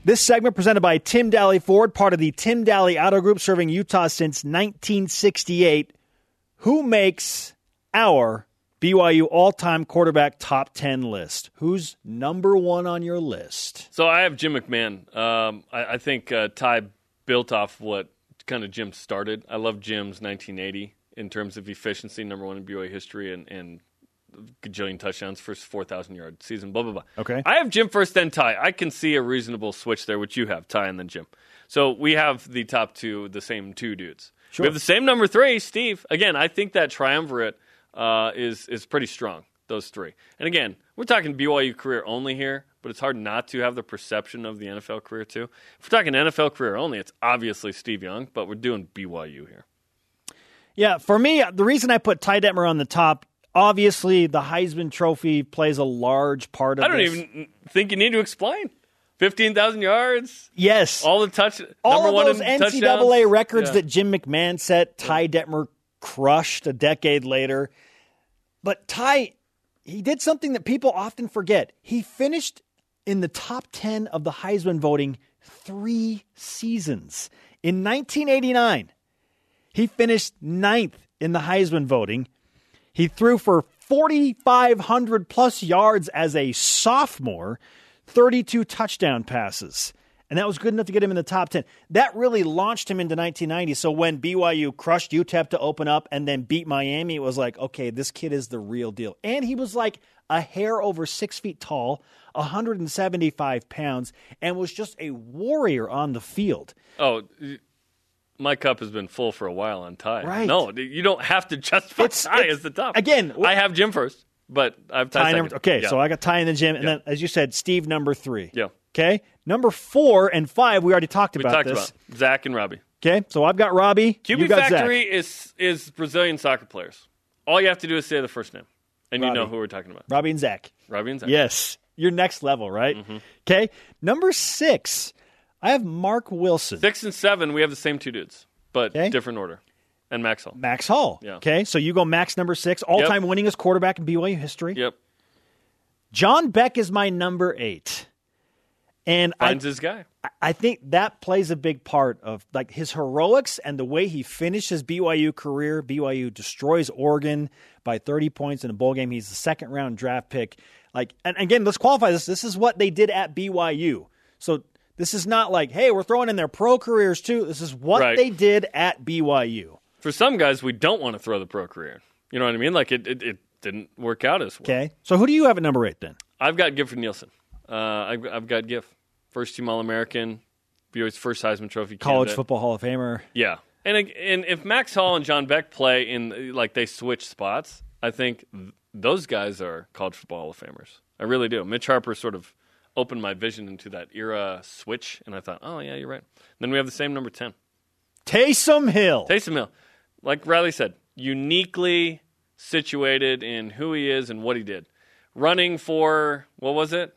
S1: this segment presented by Tim Dahle Ford, part of the Tim Dahle Auto Group, serving Utah since 1968. Who makes our BYU all-time quarterback top 10 list? Who's number one on your list?
S2: So I have Jim McMahon. Um, I, I think uh, Ty built off what kind of Jim started. I love Jim's 1980 in terms of efficiency, number one in BYU history, and, and gajillion touchdowns, first 4,000 yard season, blah, blah, blah.
S1: Okay.
S2: I have Jim first, then Ty. I can see a reasonable switch there, which you have, Ty and then Jim. So we have the top two, the same two dudes.
S1: Sure.
S2: We have the same number three, Steve. Again, I think that triumvirate uh, is is pretty strong. Those three, and again, we're talking BYU career only here, but it's hard not to have the perception of the NFL career too. If we're talking NFL career only, it's obviously Steve Young, but we're doing BYU here.
S1: Yeah, for me, the reason I put Ty Detmer on the top, obviously the Heisman Trophy plays a large part of
S2: I don't
S1: this.
S2: even think you need to explain. Fifteen thousand yards,
S1: Yes.
S2: all the touch,
S1: all of
S2: one
S1: those NCAA
S2: touchdowns.
S1: records
S2: Yeah.
S1: that Jim McMahon set, Ty Detmer crushed a decade later. But Ty, he did something that people often forget. He finished in the top 10 of the Heisman voting three seasons. In 1989, he finished ninth in the Heisman voting. He threw for 4,500 plus yards as a sophomore, 32 touchdown passes. And that was good enough to get him in the top 10. That really launched him into 1990. So when BYU crushed UTEP to open up and then beat Miami, it was like, okay, this kid is the real deal. And he was like a hair over six feet tall, 175 pounds, and was just a warrior on the field.
S2: Oh, my cup has been full for a while on Ty.
S1: Right.
S2: No, you don't have to justify
S1: It's-
S2: Ty
S1: it's-
S2: as the top.
S1: again,
S2: I have Jim first, but I have Ty,
S1: Ty number, okay,
S2: Yeah.
S1: so I got Ty in the gym, and
S2: Yeah.
S1: then as you said, Steve number three.
S2: Yeah.
S1: Okay, number four and five we already talked
S2: we
S1: about
S2: talked
S1: this.
S2: about Zach and Robbie.
S1: Okay, so I've got Robbie.
S2: QB
S1: got
S2: Factory
S1: Zach.
S2: is is Brazilian soccer players. All you have to do is say the first name, and you know who we're talking about.
S1: Robbie and Zach.
S2: Robbie and Zach.
S1: Yes, you're next level, right?
S2: Mm-hmm.
S1: Okay, number six, I have Marc Wilson,
S2: Six and seven, we have the same two dudes, but
S1: Okay.
S2: different order. And Max Hall.
S1: Max Hall.
S2: Yeah.
S1: Okay, so you go Max number six, all-time winningest quarterback in BYU history.
S2: Yep.
S1: John Beck is my number eight, and I
S2: Finds his guy.
S1: I think that plays a big part of like his heroics and the way he finished his BYU career. BYU destroys Oregon by 30 points in a bowl game. He's the second round draft pick. Like, and again, let's qualify this. This is what they did at BYU. So this is not like, hey, we're throwing in their pro careers too. This is what
S2: Right.
S1: they did at BYU.
S2: For some guys, we don't want to throw the pro career. You know what I mean? Like it, it, it didn't work out as well.
S1: Okay. So who do you have at number eight then?
S2: I've got Gifford Nielsen. Uh, I've, I've got Giff, first team All American, BYU's first Heisman Trophy
S1: College
S2: candidate.
S1: Football Hall of Famer.
S2: Yeah, and and if Max Hall and John Beck play in like they switch spots, I think th- those guys are college football Hall of Famers. I really do. Mitch Harper sort of opened my vision into that era switch, and I thought, oh yeah, you're right. then we have the same number ten,
S1: Taysom Hill.
S2: Taysom Hill. Like Riley said, uniquely situated in who he is and what he did, running for what was it?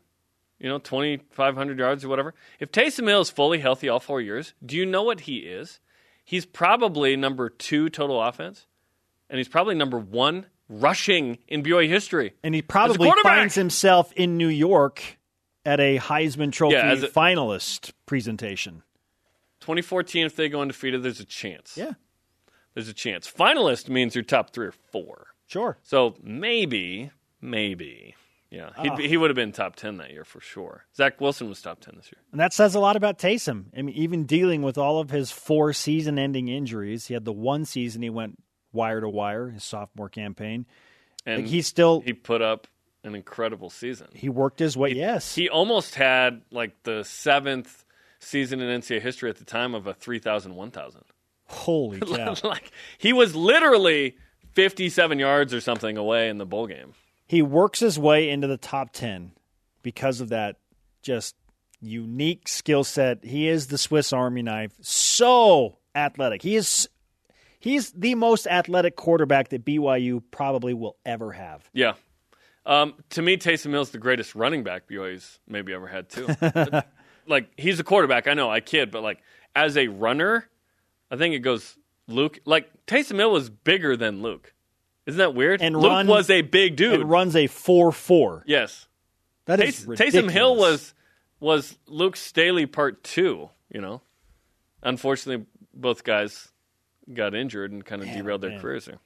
S2: You know, twenty five hundred yards or whatever. If Taysom Hill is fully healthy all four years, do you know what he is? He's probably number two total offense, and he's probably number one rushing in BYU history.
S1: and he probably finds himself in New York at a Heisman Trophy
S2: Yeah, a-
S1: finalist presentation.
S2: 2014, if they go undefeated, there's a chance.
S1: Yeah,
S2: There's a chance. Finalist means you're top three or four.
S1: sure.
S2: So maybe, maybe, yeah,
S1: Ah.
S2: he'd be, he would have been top ten that year for sure. Zach Wilson was top ten this year.
S1: And that says a lot about Taysom. I mean, even dealing with all of his four season ending injuries, he had the one season he went wire to wire, his sophomore campaign.
S2: And
S1: Like, he still
S2: he put up an incredible season.
S1: he worked his way. yes.
S2: He almost had like the seventh season in NCAA history at the time of a 3,000, 1,000.
S1: Holy (laughs) cow.
S2: like he was literally 57 yards or something away in the bowl game.
S1: he works his way into the top 10 because of that just unique skill set. He is the Swiss Army knife. So athletic. He is he's the most athletic quarterback that BYU probably will ever have.
S2: Yeah. Um, to me, Taysom Hill's the greatest running back BYU's maybe ever had too. (laughs) like he's a quarterback, I know, I kid, but like as a runner, I think it goes Luke. Like Taysom Hill was bigger than Luke. Isn't that weird?
S1: And
S2: Luke
S1: run-
S2: was a big dude.
S1: It runs a 4-4.
S2: yes.
S1: That is
S2: Tays- Taysom Hill was was Luke Staley part two. You know, unfortunately, both guys got injured and kind of derailed their
S1: man.
S2: careers there.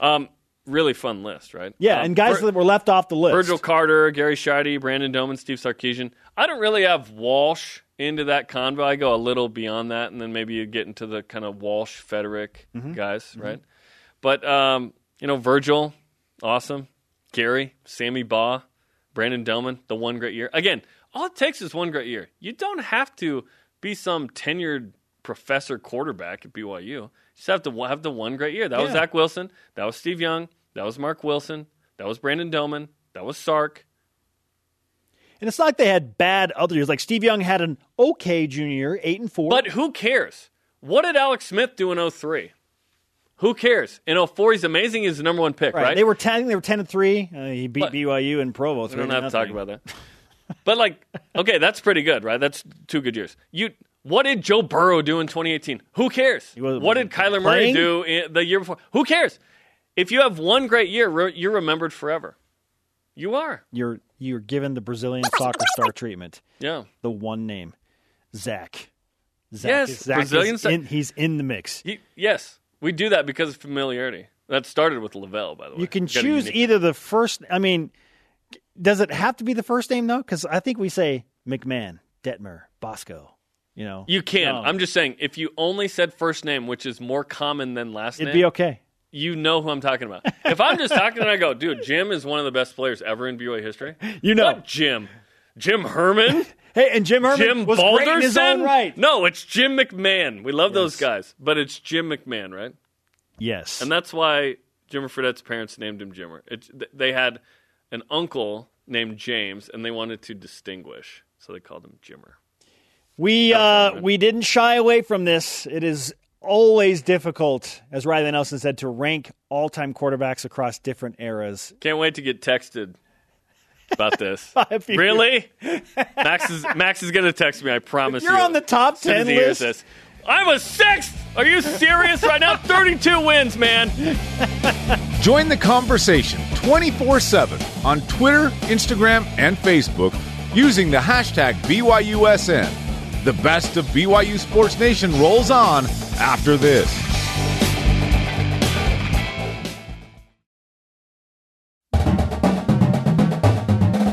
S2: Um, really fun list, right?
S1: Yeah,
S2: Um,
S1: and guys
S2: Vir-
S1: that were left off the list.
S2: Virgil Carter, Gary Scheide, Brandon Doman, Steve Sarkisian. I don't really have Walsh into that convo. I go a little beyond that, and then maybe you get into the kind of Walsh Federick
S1: Mm-hmm.
S2: guys, right? But um, you know, Virgil, awesome. Gary, Sammy Baugh, Brandon Doman, the one great year. Again, all it takes is one great year. You don't have to be some tenured professor quarterback at BYU. You just have to have the one great year. That was
S1: Yeah.
S2: Zach Wilson. That was Steve Young. That was Marc Wilson. That was Brandon Doman. That was Sark.
S1: And it's not like they had bad other years. Like Steve Young had an okay junior year, 8 and 4.
S2: But who cares? What did Alex Smith do in 03? Who cares? In 04, he's amazing. He's the number one pick, right?
S1: They were 10 they were 10 and 3. Uh, he beat
S2: But-
S1: BYU in Provo.
S2: we don't have to talk about that. But like, okay, that's pretty good, right? That's two good years. You, what did Joe Burrow do in 2018? Who cares? what did Kyler Murray
S1: playing?
S2: do in the year before? Who cares? If you have one great year, re- you're remembered forever. You are.
S1: You're you're given the Brazilian soccer star treatment.
S2: Yeah.
S1: The one name, Zach. Zach
S2: Yes,
S1: is, Zach
S2: Brazilian
S1: is in, he's in the mix.
S2: He, yes, we do that because of familiarity. That started with LaVell, by the way.
S1: You can choose either the first. I mean, does it have to be the first name though? Because I think we say McMahon, Detmer, Bosco. You know,
S2: You can.
S1: No.
S2: I'm just saying, if you only said first name, which is more common than last name.
S1: it'd
S2: name,
S1: be okay.
S2: you know who I'm talking about. if I'm just talking and I go, dude, Jim is one of the best players ever in BYU history. (laughs)
S1: You know.
S2: What Jim? Jim Herman? (laughs)
S1: Hey, and Jim Herman
S2: Jim
S1: was
S2: Balderson?
S1: great in his own right.
S2: No, it's Jim McMahon. We love those guys, but it's Jim McMahon, right?
S1: Yes,
S2: And that's why Jimmer Fredette's parents named him Jimmer. Th- they had an uncle named James, and they wanted to distinguish, so they called him Jimmer.
S1: We uh, we didn't shy away from this. It is always difficult, as Riley Nelson said, to rank all-time quarterbacks across different eras.
S2: Can't wait to get texted about (laughs) this. Really? Max is Max is gonna text me. I promise
S1: You're
S2: you.
S1: on the top
S2: As as
S1: ten
S2: he hears
S1: list.
S2: this. I was sixth. Are you serious right now? (laughs) 32 wins, man.
S3: Join the conversation 24 7 on Twitter, Instagram, and Facebook using the hashtag BYUSN. The best of BYU Sports Nation rolls on after this.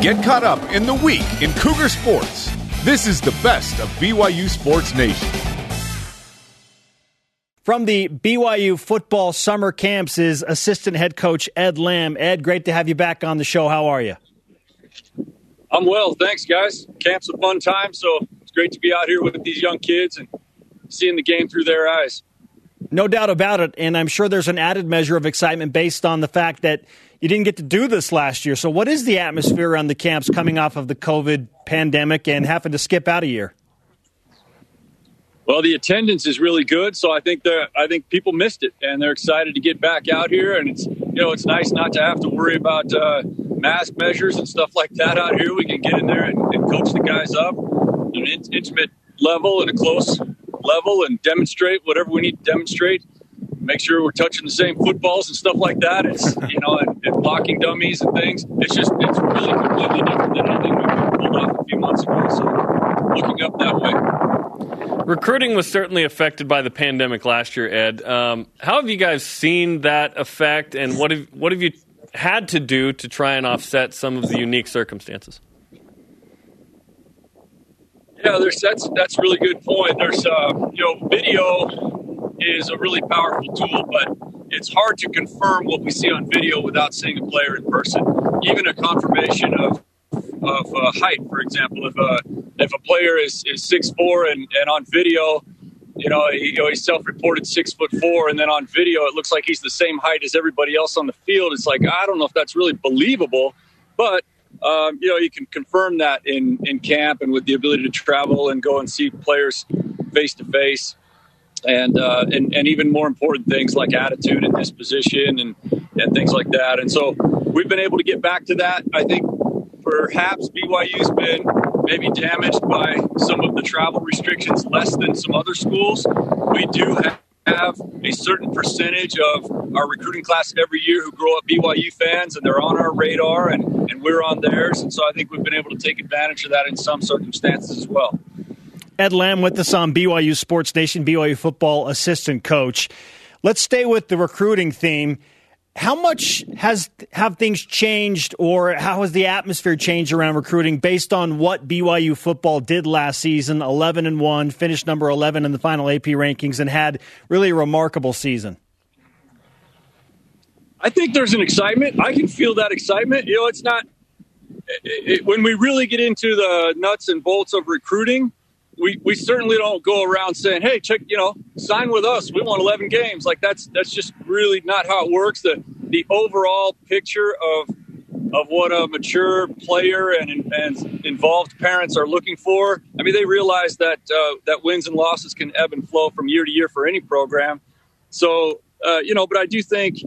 S3: Get caught up in the week in Cougar Sports. This is the best of BYU Sports Nation.
S1: From the BYU football summer camps is assistant head coach Ed Lamb. Ed, great to have you back on the show. How are you?
S8: I'm well, thanks, guys. Camp's a fun time, so it's great to be out here with these young kids and seeing the game through their eyes.
S1: No doubt about it. And I'm sure there's an added measure of excitement based on the fact that you didn't get to do this last year. So, what is the atmosphere around the camps coming off of the COVID pandemic and having to skip out a year?
S8: Well, the attendance is really good, so I think they're, I think people missed it, and they're excited to get back out here. And it's you know it's nice not to have to worry about uh, mask measures and stuff like that out here. We can get in there and, and coach the guys up an in- intimate level and a close level, and demonstrate whatever we need to demonstrate. Make sure we're touching the same footballs and stuff like that. It's you know and, and blocking dummies and things. It's just it's really completely different than anything we pulled off a few months ago. So looking up that way.
S2: Recruiting was certainly affected by the pandemic last year, Ed. Um, how have you guys seen that effect, and what have what have you had to do to try and offset some of the unique circumstances?
S8: Yeah, there's that's that's a really good point. There's uh, you know, video is a really powerful tool, but it's hard to confirm what we see on video without seeing a player in person. Even a confirmation of of uh, height, for example, if uh, if a player is is six four and, and on video, you know, he, you know, he's self-reported six foot four, and then on video it looks like he's the same height as everybody else on the field. It's like I don't know if that's really believable, but um, you know, you can confirm that in in camp and with the ability to travel and go and see players face to face. And, uh, and and even more important things like attitude and disposition and and things like that. And so we've been able to get back to that. I think perhaps BYU's been maybe damaged by some of the travel restrictions less than some other schools. We do have a certain percentage of our recruiting class every year who grow up BYU fans, and they're on our radar, and, and we're on theirs. And so I think we've been able to take advantage of that in some circumstances as well.
S1: Ed Lamb with us on BYU Sports Nation, BYU football assistant coach. Let's stay with the recruiting theme how much has have things changed or how has the atmosphere changed around recruiting based on what BYU football did last season? 11 and 1 finished number 11 in the final AP rankings and had really a remarkable season.
S8: I think there's an excitement. I can feel that excitement. You know it's not it, it, when we really get into the nuts and bolts of recruiting we, we certainly don't go around saying, "Hey, check, you know, sign with us. We want 11 games." Like that's that's just really not how it works. The the overall picture of of what a mature player and, and involved parents are looking for. I mean, they realize that uh, that wins and losses can ebb and flow from year to year for any program. So, uh, you know, but I do think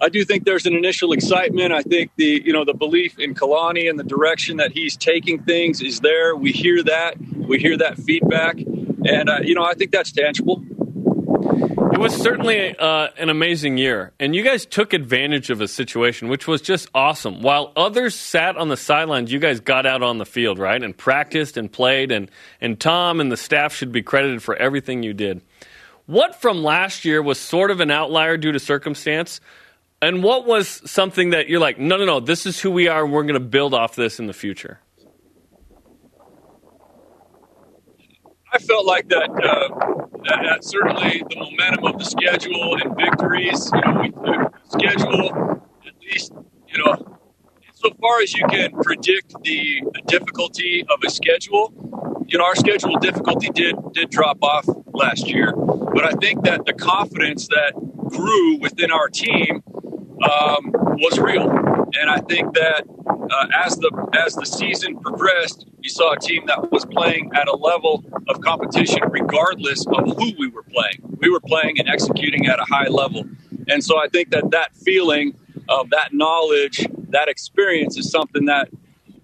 S8: I do think there's an initial excitement. I think the you know the belief in Kalani and the direction that he's taking things is there. We hear that. We hear that feedback, and uh, you know I think that's tangible.
S2: It was certainly uh, an amazing year, and you guys took advantage of a situation which was just awesome. While others sat on the sidelines, you guys got out on the field, right, and practiced and played, and and Tom and the staff should be credited for everything you did. What from last year was sort of an outlier due to circumstance? And what was something that you're like, no, no, no, this is who we are, and we're going to build off this in the future?
S8: I felt like that, uh, that, that, certainly the momentum of the schedule and victories, you know, we, the schedule, at least, you know, so far as you can predict the, the difficulty of a schedule, you know, our schedule difficulty did did drop off last year. But I think that the confidence that grew within our team um, was real. And I think that uh, as the as the season progressed, you saw a team that was playing at a level of competition, regardless of who we were playing. We were playing and executing at a high level, and so I think that that feeling of that knowledge, that experience, is something that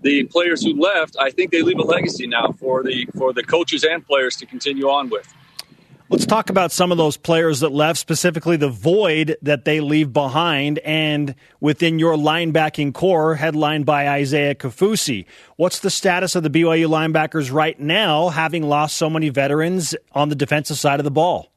S8: the players who left, I think they leave a legacy now for the for the coaches and players to continue on with.
S1: Let's talk about some of those players that left, specifically the void that they leave behind, and within your linebacking core, headlined by Isaiah Kaufusi. What's the status of the BYU linebackers right now, having lost so many veterans on the defensive side of the ball?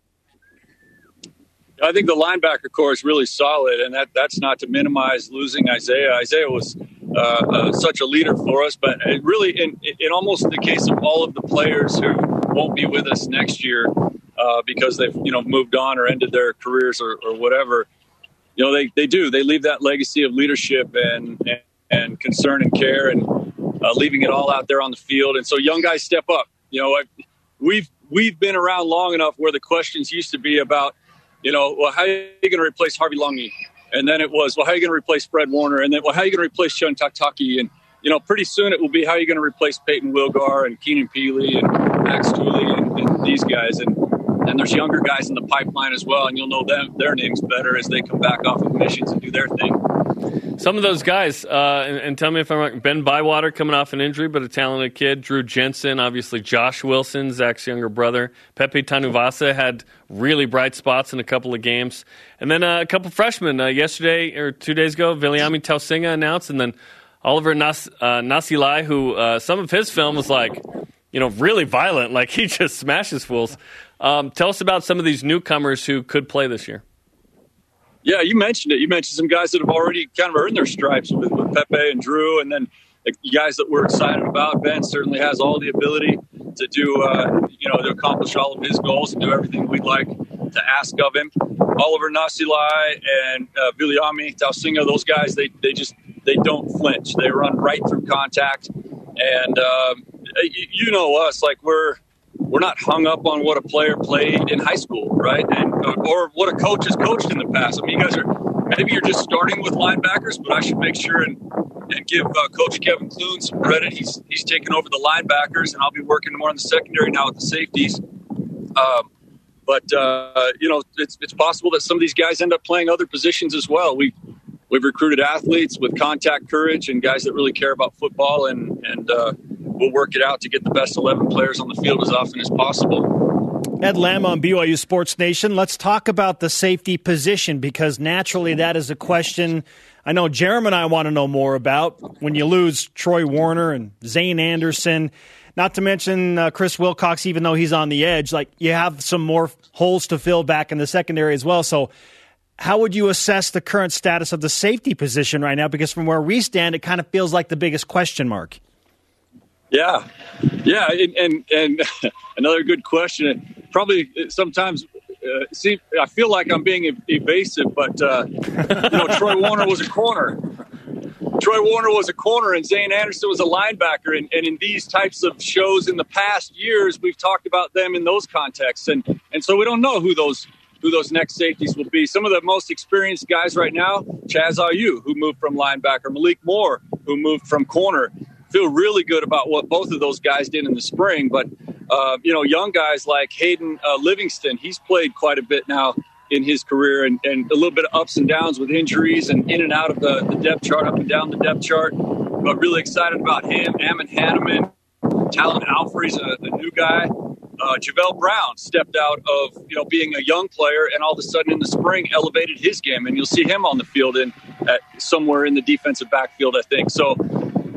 S8: I think the linebacker core is really solid, and that, that's not to minimize losing Isaiah. Isaiah was uh, uh, such a leader for us, but really, in, in almost the case of all of the players who won't be with us next year, uh, because they've you know moved on or ended their careers or, or whatever. You know, they, they do. They leave that legacy of leadership and and, and concern and care and uh, leaving it all out there on the field. And so young guys step up. You know, I've, we've we've been around long enough where the questions used to be about, you know, well, how are you going to replace Harvey Langi? And then it was, well, how are you going to replace Fred Warner? And then, well, how are you going to replace Chun Takitaki? And you know, pretty soon it will be how are you going to replace Payton Wilgar and Keenan Pili and Max Tooley and, and these guys. And and there's younger guys in the pipeline as well, and you'll know them their names better as they come back off of missions and do their thing.
S2: Some of those guys, uh, and, and, tell me if I'm wrong. Ben Bywater coming off an injury, but a talented kid. Drew Jensen, obviously Josh Wilson, Zach's younger brother. Pepe Tanuvasa had really bright spots in a couple of games, and then uh, a couple freshmen uh, yesterday or two days ago. Viliami Tausinga announced, and then Oliver Nas- uh, Nasilai, who uh, some of his film was like, you know, really violent. Like (laughs) he just smashes fools. Um, tell us about some of these newcomers who could play this year.
S8: Yeah, you mentioned it. You mentioned some guys that have already kind of earned their stripes with, with Pepe and Drew, and then the guys that we're excited about. Ben certainly has all the ability to do, uh, you know, to accomplish all of his goals and do everything we'd like to ask of him. Oliver Nasilai and uh, Viliami Tausinga, those guys, they, they just they don't flinch. They run right through contact, and um, you know us, like we're we're not hung up on what a player played in high school, right? And or what a coach has coached in the past. I mean, you guys are maybe you're just starting with linebackers, but I should make sure and and give uh, Coach Kevin Clune some credit. He's he's taken over the linebackers, and I'll be working more on the secondary now with the safeties. Um, but uh, you know, it's it's possible that some of these guys end up playing other positions as well. We we've recruited athletes with contact courage and guys that really care about football, and and uh, we'll work it out to get the best eleven players on the field as often as possible.
S1: Ed Lamb on BYU Sports Nation. Let's talk about the safety position because naturally that is a question I know Jeremy and I want to know more about when you lose Troy Warner and Zane Anderson. Not to mention uh, Chris Wilcox, even though he's on the edge, like you have some more holes to fill back in the secondary as well. So, how would you assess the current status of the safety position right now? Because from where we stand, it kind of feels like the biggest question mark.
S8: Yeah, yeah, and and, and (laughs) another good question. Probably sometimes uh, see, I feel like I'm being evasive, but uh, you know, Troy Warner was a corner. Troy Warner was a corner, and Zane Anderson was a linebacker. And, and in these types of shows in the past years, we've talked about them in those contexts, and and so we don't know who those who those next safeties will be. Some of the most experienced guys right now, Chaz Ayu, who moved from linebacker, Malik Moore, who moved from corner. Feel really good about what both of those guys did in the spring, but uh, you know, young guys like Hayden uh, Livingston, he's played quite a bit now in his career and, and, a little bit of ups and downs with injuries and in and out of the, the depth chart, up and down the depth chart. But really excited about him. Ammon Hanneman, Talan Alfrey's a, a new guy. Uh, Brown stepped out of you know being a young player and all of a sudden in the spring elevated his game and you'll see him on the field in at somewhere in the defensive backfield I think so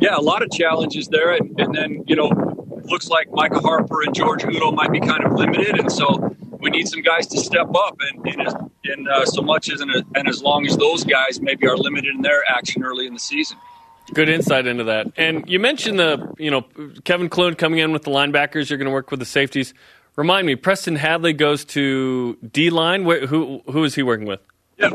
S8: yeah a lot of challenges there and, and then you know looks like Micah Harper and George Udo might be kind of limited, and so we need some guys to step up. And uh, so much as and as long as those guys maybe are limited in their action early in the season.
S2: Good insight into that. And you mentioned the you know Kevin Clune coming in with the linebackers. You're going to work with the safeties. Remind me, Preston Hadley goes to D line. Who who is he working with?
S8: Yeah,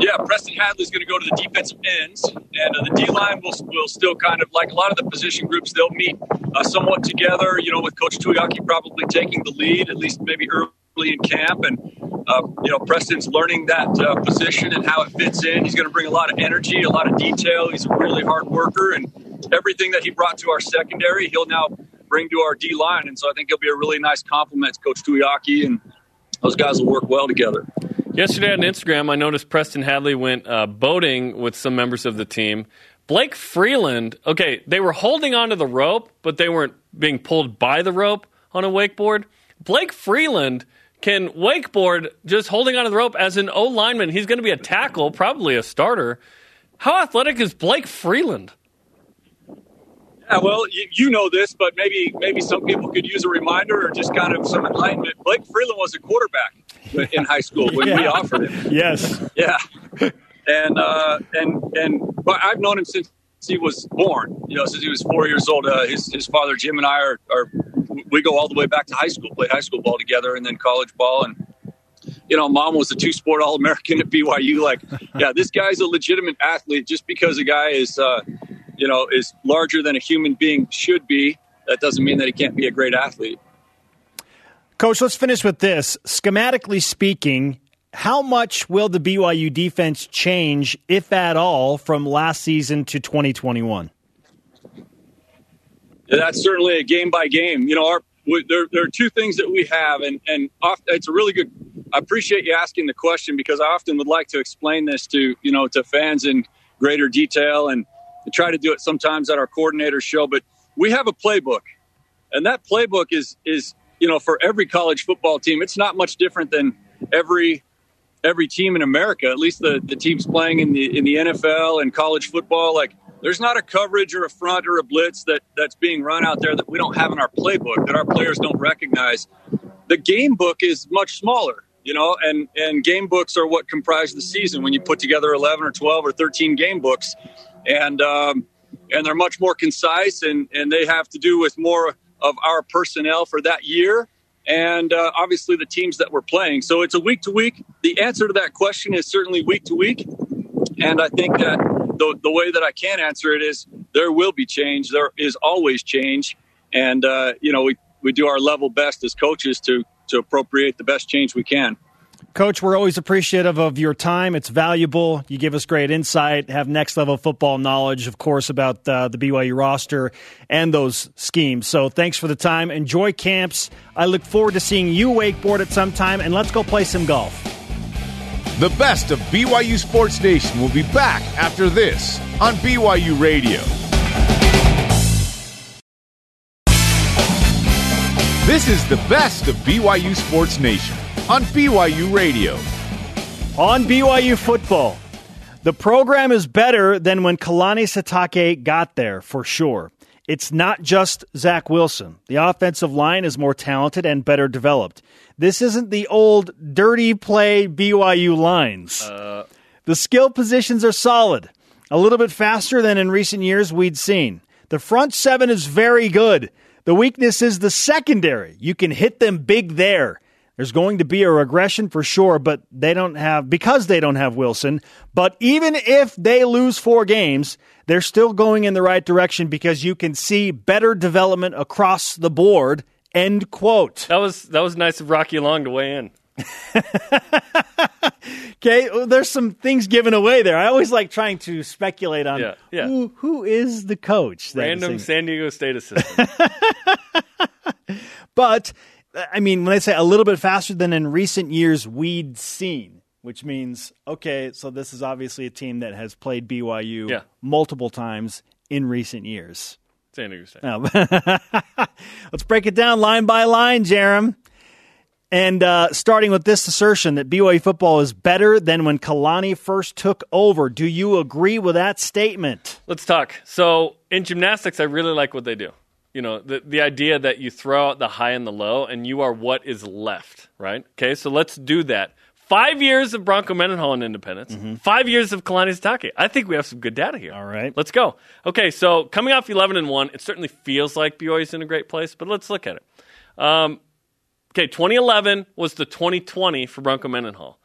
S8: yeah. Preston Hadley's going to go to the defensive ends, and uh, the D line will, will still kind of like a lot of the position groups. They'll meet uh, somewhat together. You know, with Coach Tuiaki probably taking the lead, at least maybe early in camp, and uh, you know, Preston's learning that uh, position and how it fits in. He's going to bring a lot of energy, a lot of detail. He's a really hard worker, and everything that he brought to our secondary, he'll now bring to our D line. And so I think he'll be a really nice compliment to Coach Tuiaki, and those guys will work well together.
S2: Yesterday on Instagram, I noticed Preston Hadley went uh, boating with some members of the team. Blake Freeland, okay, they were holding onto the rope, but they weren't being pulled by the rope on a wakeboard. Blake Freeland can wakeboard just holding onto the rope as an O lineman. He's going to be a tackle, probably a starter. How athletic is Blake Freeland?
S8: Yeah, well, you, you, know this, but maybe maybe some people could use a reminder or just kind of some enlightenment. Blake Freeland was a quarterback in high school when yeah. we offered him.
S1: Yes.
S8: Yeah. And uh, and and but I've known him since he was born. You know, since he was four years old. Uh, his his father Jim and I are, are we go all the way back to high school. Played high school ball together, and then college ball. And you know, mom was a two sport All American at BYU. Like, yeah, this guy's a legitimate athlete. Just because a guy is, uh, you know, is larger than a human being should be, that doesn't mean that he can't be a great athlete.
S1: Coach, let's finish with this. Schematically speaking, how much will the BYU defense change, if at all, from last season to 2021?
S8: Yeah, that's certainly a game by game. You know, our we, there, there are two things that we have, and and often, it's a really good. I appreciate you asking the question because I often would like to explain this to you know to fans in greater detail, and try to do it sometimes at our coordinator show. But we have a playbook, and that playbook is is you know, for every college football team, it's not much different than every every team in America. At least the, the teams playing in the in the NFL and college football, like there's not a coverage or a front or a blitz that that's being run out there that we don't have in our playbook that our players don't recognize. The game book is much smaller, you know, and and game books are what comprise the season when you put together 11 or 12 or 13 game books, and um, and they're much more concise and and they have to do with more of our personnel for that year and uh, obviously the teams that we're playing. So it's a week to week. The answer to that question is certainly week to week. And I think that the, the way that I can answer it is there will be change. There is always change. and uh, you know we we do our level best as coaches to to appropriate the best change we can.
S1: Coach, we're always appreciative of your time. It's valuable. You give us great insight, have next level football knowledge, of course, about uh, the BYU roster and those schemes. So thanks for the time. Enjoy camps. I look forward to seeing you wakeboard at some time, and let's go play some golf.
S3: The best of BYU Sports Nation will be back after this on BYU Radio. This is the best of BYU Sports Nation on BYU Radio.
S1: On BYU football, the program is better than when Kalani Sitake got there, for sure. It's not just Zach Wilson. The offensive line is more talented and better developed. This isn't the old dirty play BYU lines. Uh. The skill positions are solid, a little bit faster than in recent years we'd seen. The front seven is very good. The weakness is the secondary. You can hit them big there. There's going to be a regression for sure, but they don't have, because they don't have Wilson. But even if they lose four games, they're still going in the right direction because you can see better development across the board. End quote.
S2: That was that was nice of Rocky Long to weigh in. (laughs)
S1: okay, well, there's some things given away there. I always like trying to speculate on
S2: yeah, yeah.
S1: Who, who is the coach.
S2: Random San Diego State assistant. (laughs)
S1: but I mean, when I say a little bit faster than in recent years we'd seen, which means okay, so this is obviously a team that has played BYU
S2: yeah.
S1: multiple times in recent years.
S2: San Diego State.
S1: Oh. (laughs) Let's break it down line by line, Jarom. And uh, starting with this assertion that BYU football is better than when Kalani first took over. Do you agree with that statement?
S2: Let's talk. So in gymnastics, I really like what they do. You know, the, the idea that you throw out the high and the low and you are what is left, right? Okay, so let's do that. Five years of Bronco Mendenhall in Independence, mm-hmm. five years of Kalani Sitake. I think we have some good data here.
S1: All right.
S2: Let's go. Okay, so coming off 11 and 1, it certainly feels like BYU's in a great place, but let's look at it. Um, okay, 2011 was the 2020 for Bronco Mendenhall.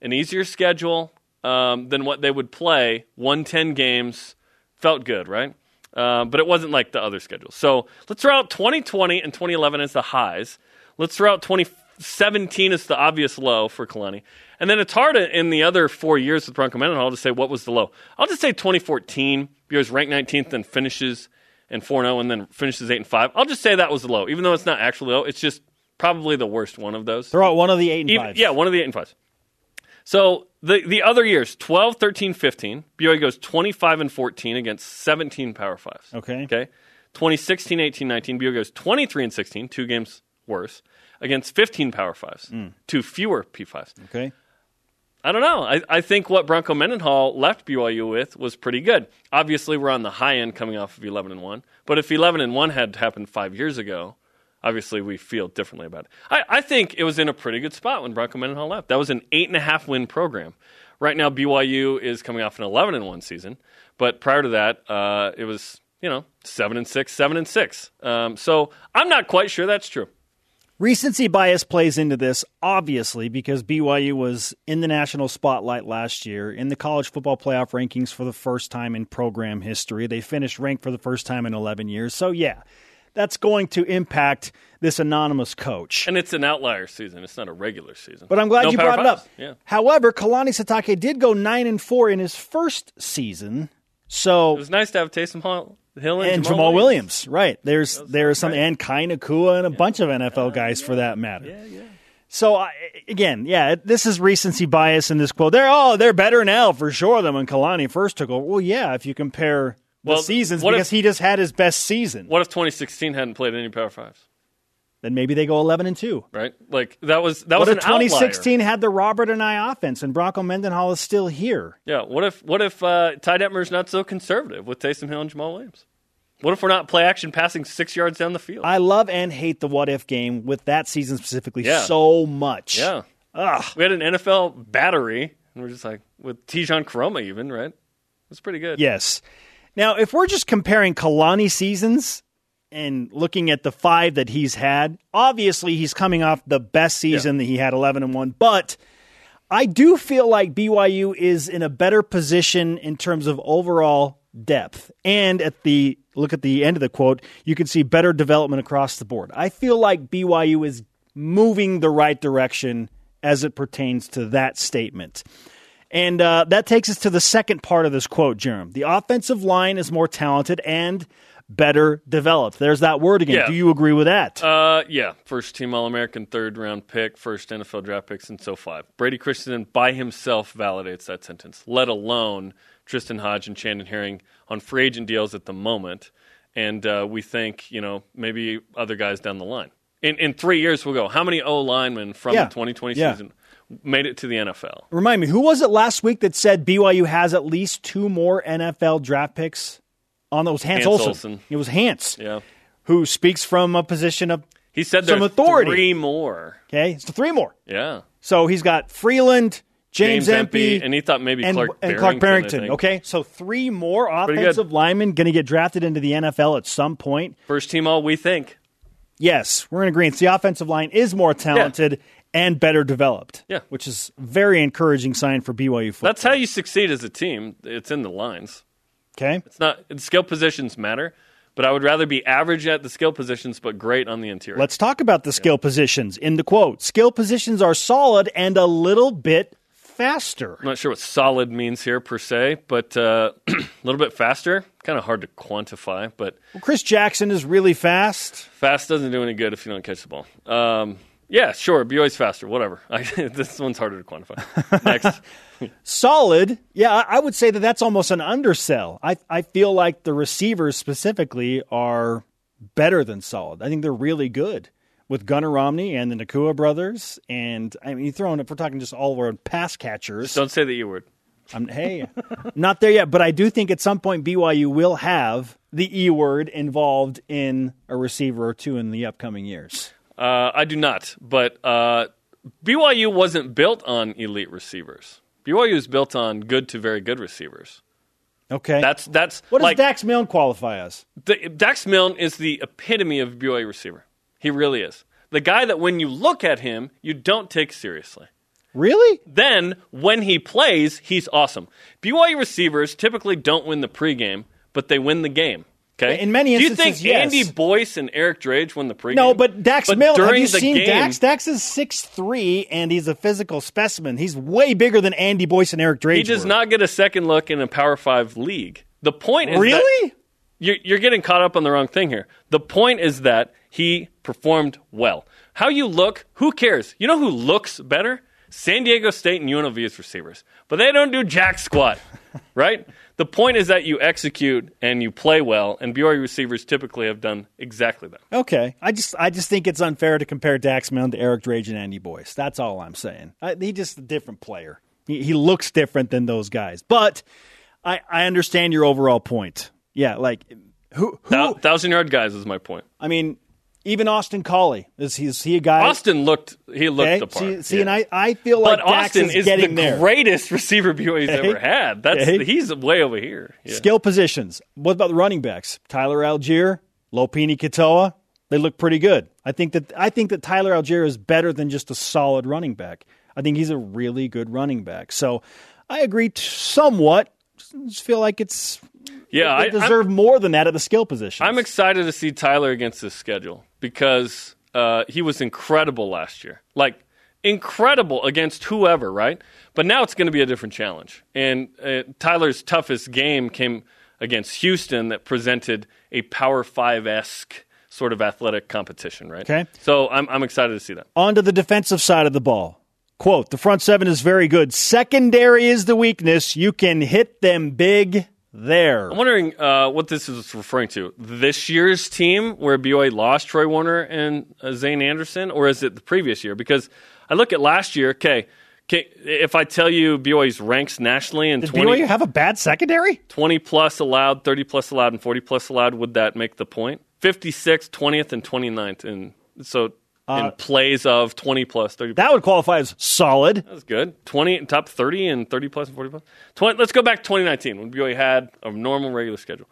S2: An easier schedule um, than what they would play, 110 games, felt good, right? Uh, but it wasn't like the other schedules. So let's throw out 2020 and 2011 as the highs. Let's throw out 2017 as the obvious low for Kalani. And then it's hard in the other four years with Bronco Mendenhall to say what was the low. I'll just say 2014, because ranked 19th and finishes and 4 0 and then finishes 8 and 5. I'll just say that was the low, even though it's not actually low. It's just probably the worst one of those.
S1: Throw out one of the 8 and 5.
S2: Yeah, one of the 8 and 5s. So the, the other years, 12, 13, 15, BYU goes 25 and 14 against 17 Power 5s.
S1: Okay.
S2: Okay. 2016, 18, 19, BYU goes 23 and 16, two games worse against 15 Power Fives, mm. two fewer P5s.
S1: Okay.
S2: I don't know. I, I think what Bronco Mendenhall left BYU with was pretty good. Obviously, we're on the high end coming off of 11 and 1. But if 11 and 1 had happened five years ago, obviously we feel differently about it. I, I think it was in a pretty good spot when Bronco Mendenhall left. That was an eight and a half win program. Right now, BYU is coming off an 11 and 1 season. But prior to that, uh, it was, you know, 7 and 6, 7 and 6. Um, so I'm not quite sure that's true.
S1: Recency bias plays into this, obviously, because BYU was in the national spotlight last year in the college football playoff rankings for the first time in program history. They finished ranked for the first time in 11 years. So, yeah, that's going to impact this anonymous coach.
S2: And it's an outlier season. It's not a regular season.
S1: But I'm glad
S2: no
S1: you brought
S2: fives.
S1: it up.
S2: Yeah.
S1: However, Kalani Sitake did go 9 and 4 in his first season. So
S2: it was nice to have Taysom Hall Hill and,
S1: and
S2: Jamaal,
S1: Jamaal
S2: Williams.
S1: Williams. Right. There's there's some and Kai Nacua and a
S2: yeah.
S1: bunch of NFL
S2: uh,
S1: guys
S2: yeah.
S1: for that matter.
S2: Yeah, yeah.
S1: So uh, again, yeah, this is recency bias in this quote. They're oh, they're better now for sure than when Kalani first took over. Well, yeah, if you compare the
S2: well,
S1: seasons because
S2: if,
S1: he just had his best season.
S2: What if 2016 hadn't played any Power Fives?
S1: Then maybe they go 11 and 2.
S2: Right? Like that was that
S1: what
S2: was
S1: if
S2: an
S1: 2016
S2: outlier?
S1: had the Robert Anae offense and Bronco Mendenhall is still here.
S2: Yeah, what if what if uh, Ty Detmer's not so conservative with Taysom Hill and Jamaal Williams? What if we're not play action passing six yards down the field?
S1: I love and hate the what if game with that season specifically
S2: Yeah.
S1: so much.
S2: yeah,
S1: Ugh.
S2: we had an NFL battery, and we're just like with Tijon Karoma, even right? It's pretty good.
S1: Yes. Now, if we're just comparing Kalani seasons and looking at the five that he's had, obviously he's coming off the best season that he had 11 and 1, but I do feel like BYU is in a better position in terms of overall depth. And at the look at the end of the quote, you can see better development across the board. I feel like BYU is moving the right direction as it pertains to that statement. And uh, that takes us to the second part of this quote, Jarom. The offensive line is more talented and better developed. There's that word again.
S2: Yeah.
S1: Do you agree with that?
S2: Uh, yeah, first team All American, third round pick, first NFL draft pick since 05. Brady Christensen by himself validates that sentence, let alone Tristen Hoge and Chandon Herring on free agent deals at the moment. And uh, we think, you know, maybe other guys down the line. In, in three years, we'll go, how many O linemen from
S1: Yeah.
S2: the 2020
S1: Yeah.
S2: season made it to the NFL?
S1: Remind me, who was it last week that said BYU has at least two more NFL draft picks on those? Hans,
S2: Hans
S1: Olsen.
S2: Olsen.
S1: It was Hans,
S2: Yeah.
S1: who speaks from a position of
S2: He said
S1: Some authority.
S2: three more.
S1: okay, it's three more.
S2: Yeah.
S1: So he's got Freeland, James, Empey,
S2: and he thought maybe
S1: and,
S2: Clark
S1: and
S2: Barrington.
S1: Clark Barrington. Okay, so three more offensive linemen going to get drafted into the NFL at some point.
S2: First team all, we think.
S1: Yes, we're in agreement. The offensive line is more talented and better developed.
S2: Yeah.
S1: which is a very encouraging sign for BYU football.
S2: That's how you succeed as a team. It's in the lines.
S1: okay.
S2: It's not skill positions matter, but I would rather be average at the skill positions but great on the interior.
S1: Let's talk about the skill positions. In the quote, skill positions are solid and a little bit faster.
S2: I'm not sure what solid means here per se, but uh, (clears throat) a little bit faster. Kind of hard to quantify, but
S1: Well, Chris Jackson is really fast.
S2: fast doesn't do any good if you don't catch the ball. Um, yeah, sure, BYU's faster, whatever. (laughs) I, this one's harder to quantify. Next. (laughs)
S1: Solid, yeah, I I would say that that's almost an undersell. I, I feel like the receivers specifically are better than solid. I think they're really good with Gunnar Romney and the Nacua brothers. And I mean, you throw in, if we're talking just all around pass catchers,
S2: Don't say the E word.
S1: I'm, hey, (laughs) not there yet, but I do think at some point BYU will have the E word involved in a receiver or two in the upcoming years.
S2: Uh, I do not, but uh, BYU wasn't built on elite receivers. BYU is built on good to very good receivers.
S1: Okay.
S2: That's that's
S1: what does
S2: like
S1: Dax Milne qualify as?
S2: the, Dax Milne is the epitome of BYU receiver. He really is the guy that when you look at him, you don't take seriously.
S1: Really?
S2: Then when he plays, he's awesome. BYU receivers typically don't win the pregame, but they win the game. Okay.
S1: In many
S2: do you think
S1: yes.
S2: Andy Boyce and Eric Drage won the pregame?
S1: No, but Dax
S2: But
S1: have you seen
S2: game,
S1: Dax? Dax is 6'3", and he's a physical specimen. He's way bigger than Andy Boyce and Eric Drage
S2: He does
S1: were.
S2: not get a second look in a Power Five league. The point is that-
S1: Really?
S2: you're, you're getting caught up on the wrong thing here. The point is that he performed well. How you look, who cares? You know who looks better? San Diego State and UNLV's receivers. But they don't do jack squat, (laughs) right? The point is that you execute and you play well, and BYU receivers typically have done exactly that.
S1: Okay, I just I just think it's unfair to compare Dax Milne to Eric Drage and Andy Boyce. That's all I'm saying. I, he's just a different player. He, he looks different than those guys. But I, I understand your overall point. Yeah, like who who
S2: thousand yard guys is my point.
S1: I mean, even Austin Collie is he, is he a guy?
S2: Austin looked he looked
S1: okay?
S2: the part.
S1: See, see
S2: yeah.
S1: and I, I feel like
S2: but
S1: Dax
S2: Austin
S1: is,
S2: is,
S1: getting
S2: the
S1: there.
S2: greatest (laughs) receiver BYU's
S1: Okay.
S2: ever had. That's
S1: Okay.
S2: he's way over here. Yeah.
S1: Skill positions. What about the running backs? Tyler Allgeier, Lopini Katoa. They look pretty good. I think that I think that Tyler Allgeier is better than just a solid running back. I think he's a really good running back. So I agree somewhat. Just feel like it's
S2: Yeah, I, I'm-
S1: deserve more than that at the skill position.
S2: I'm excited to see Tyler against this schedule because uh, he was incredible last year. Like, incredible against whoever, right? But now it's going to be a different challenge. And uh, Tyler's toughest game came against Houston that presented a Power 5 esque sort of athletic competition, right?
S1: Okay.
S2: So I'm, I'm excited to see that.
S1: On to the defensive side of the ball. Quote, the front seven is very good. Secondary is the weakness. You can hit them big there.
S2: I'm wondering uh, what this is referring to. This year's team where BYU lost Troy Warner and uh, Zayne Anderson, or is it the previous year? Because I look at last year. Okay, if I tell you BYU's ranks nationally and
S1: Did
S2: 20,
S1: BYU have a bad secondary?
S2: 20 plus allowed, 30 plus allowed, and 40 plus allowed, would that make the point? 56th, 20th, and 29th. And so in uh, plays of 20 plus, 30 plus.
S1: That would qualify as solid.
S2: That's good. 20 top 30 and 30 plus and 40 plus. 20, let's go back to 2019 when BYU had a normal regular schedule.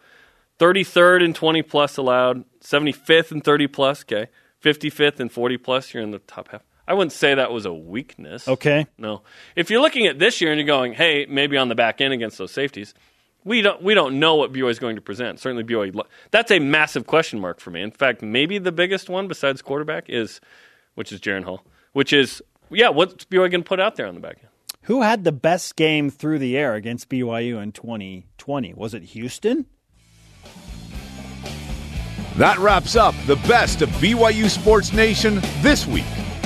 S2: 33rd and 20 plus allowed, 75th and 30 plus, okay. 55th and 40 plus, you're in the top half. I wouldn't say that was a weakness.
S1: Okay.
S2: No. If you're looking at this year and you're going, hey, maybe on the back end against those safeties, we don't we don't know what BYU is going to present. Certainly BYU. That's a massive question mark for me. In fact, maybe the biggest one besides quarterback is, which is Jaren Hall, which is yeah, what's BYU going to put out there on the back end?
S1: Who had the best game through the air against BYU in 2020? Was it Houston?
S3: That wraps up the best of BYU Sports Nation this week.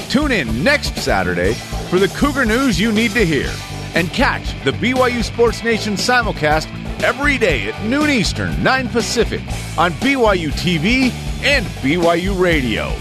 S3: Tune in next Saturday for the Cougar news you need to hear. And catch the BYU Sports Nation simulcast every day at noon Eastern, 9 Pacific on BYU TV and BYU Radio.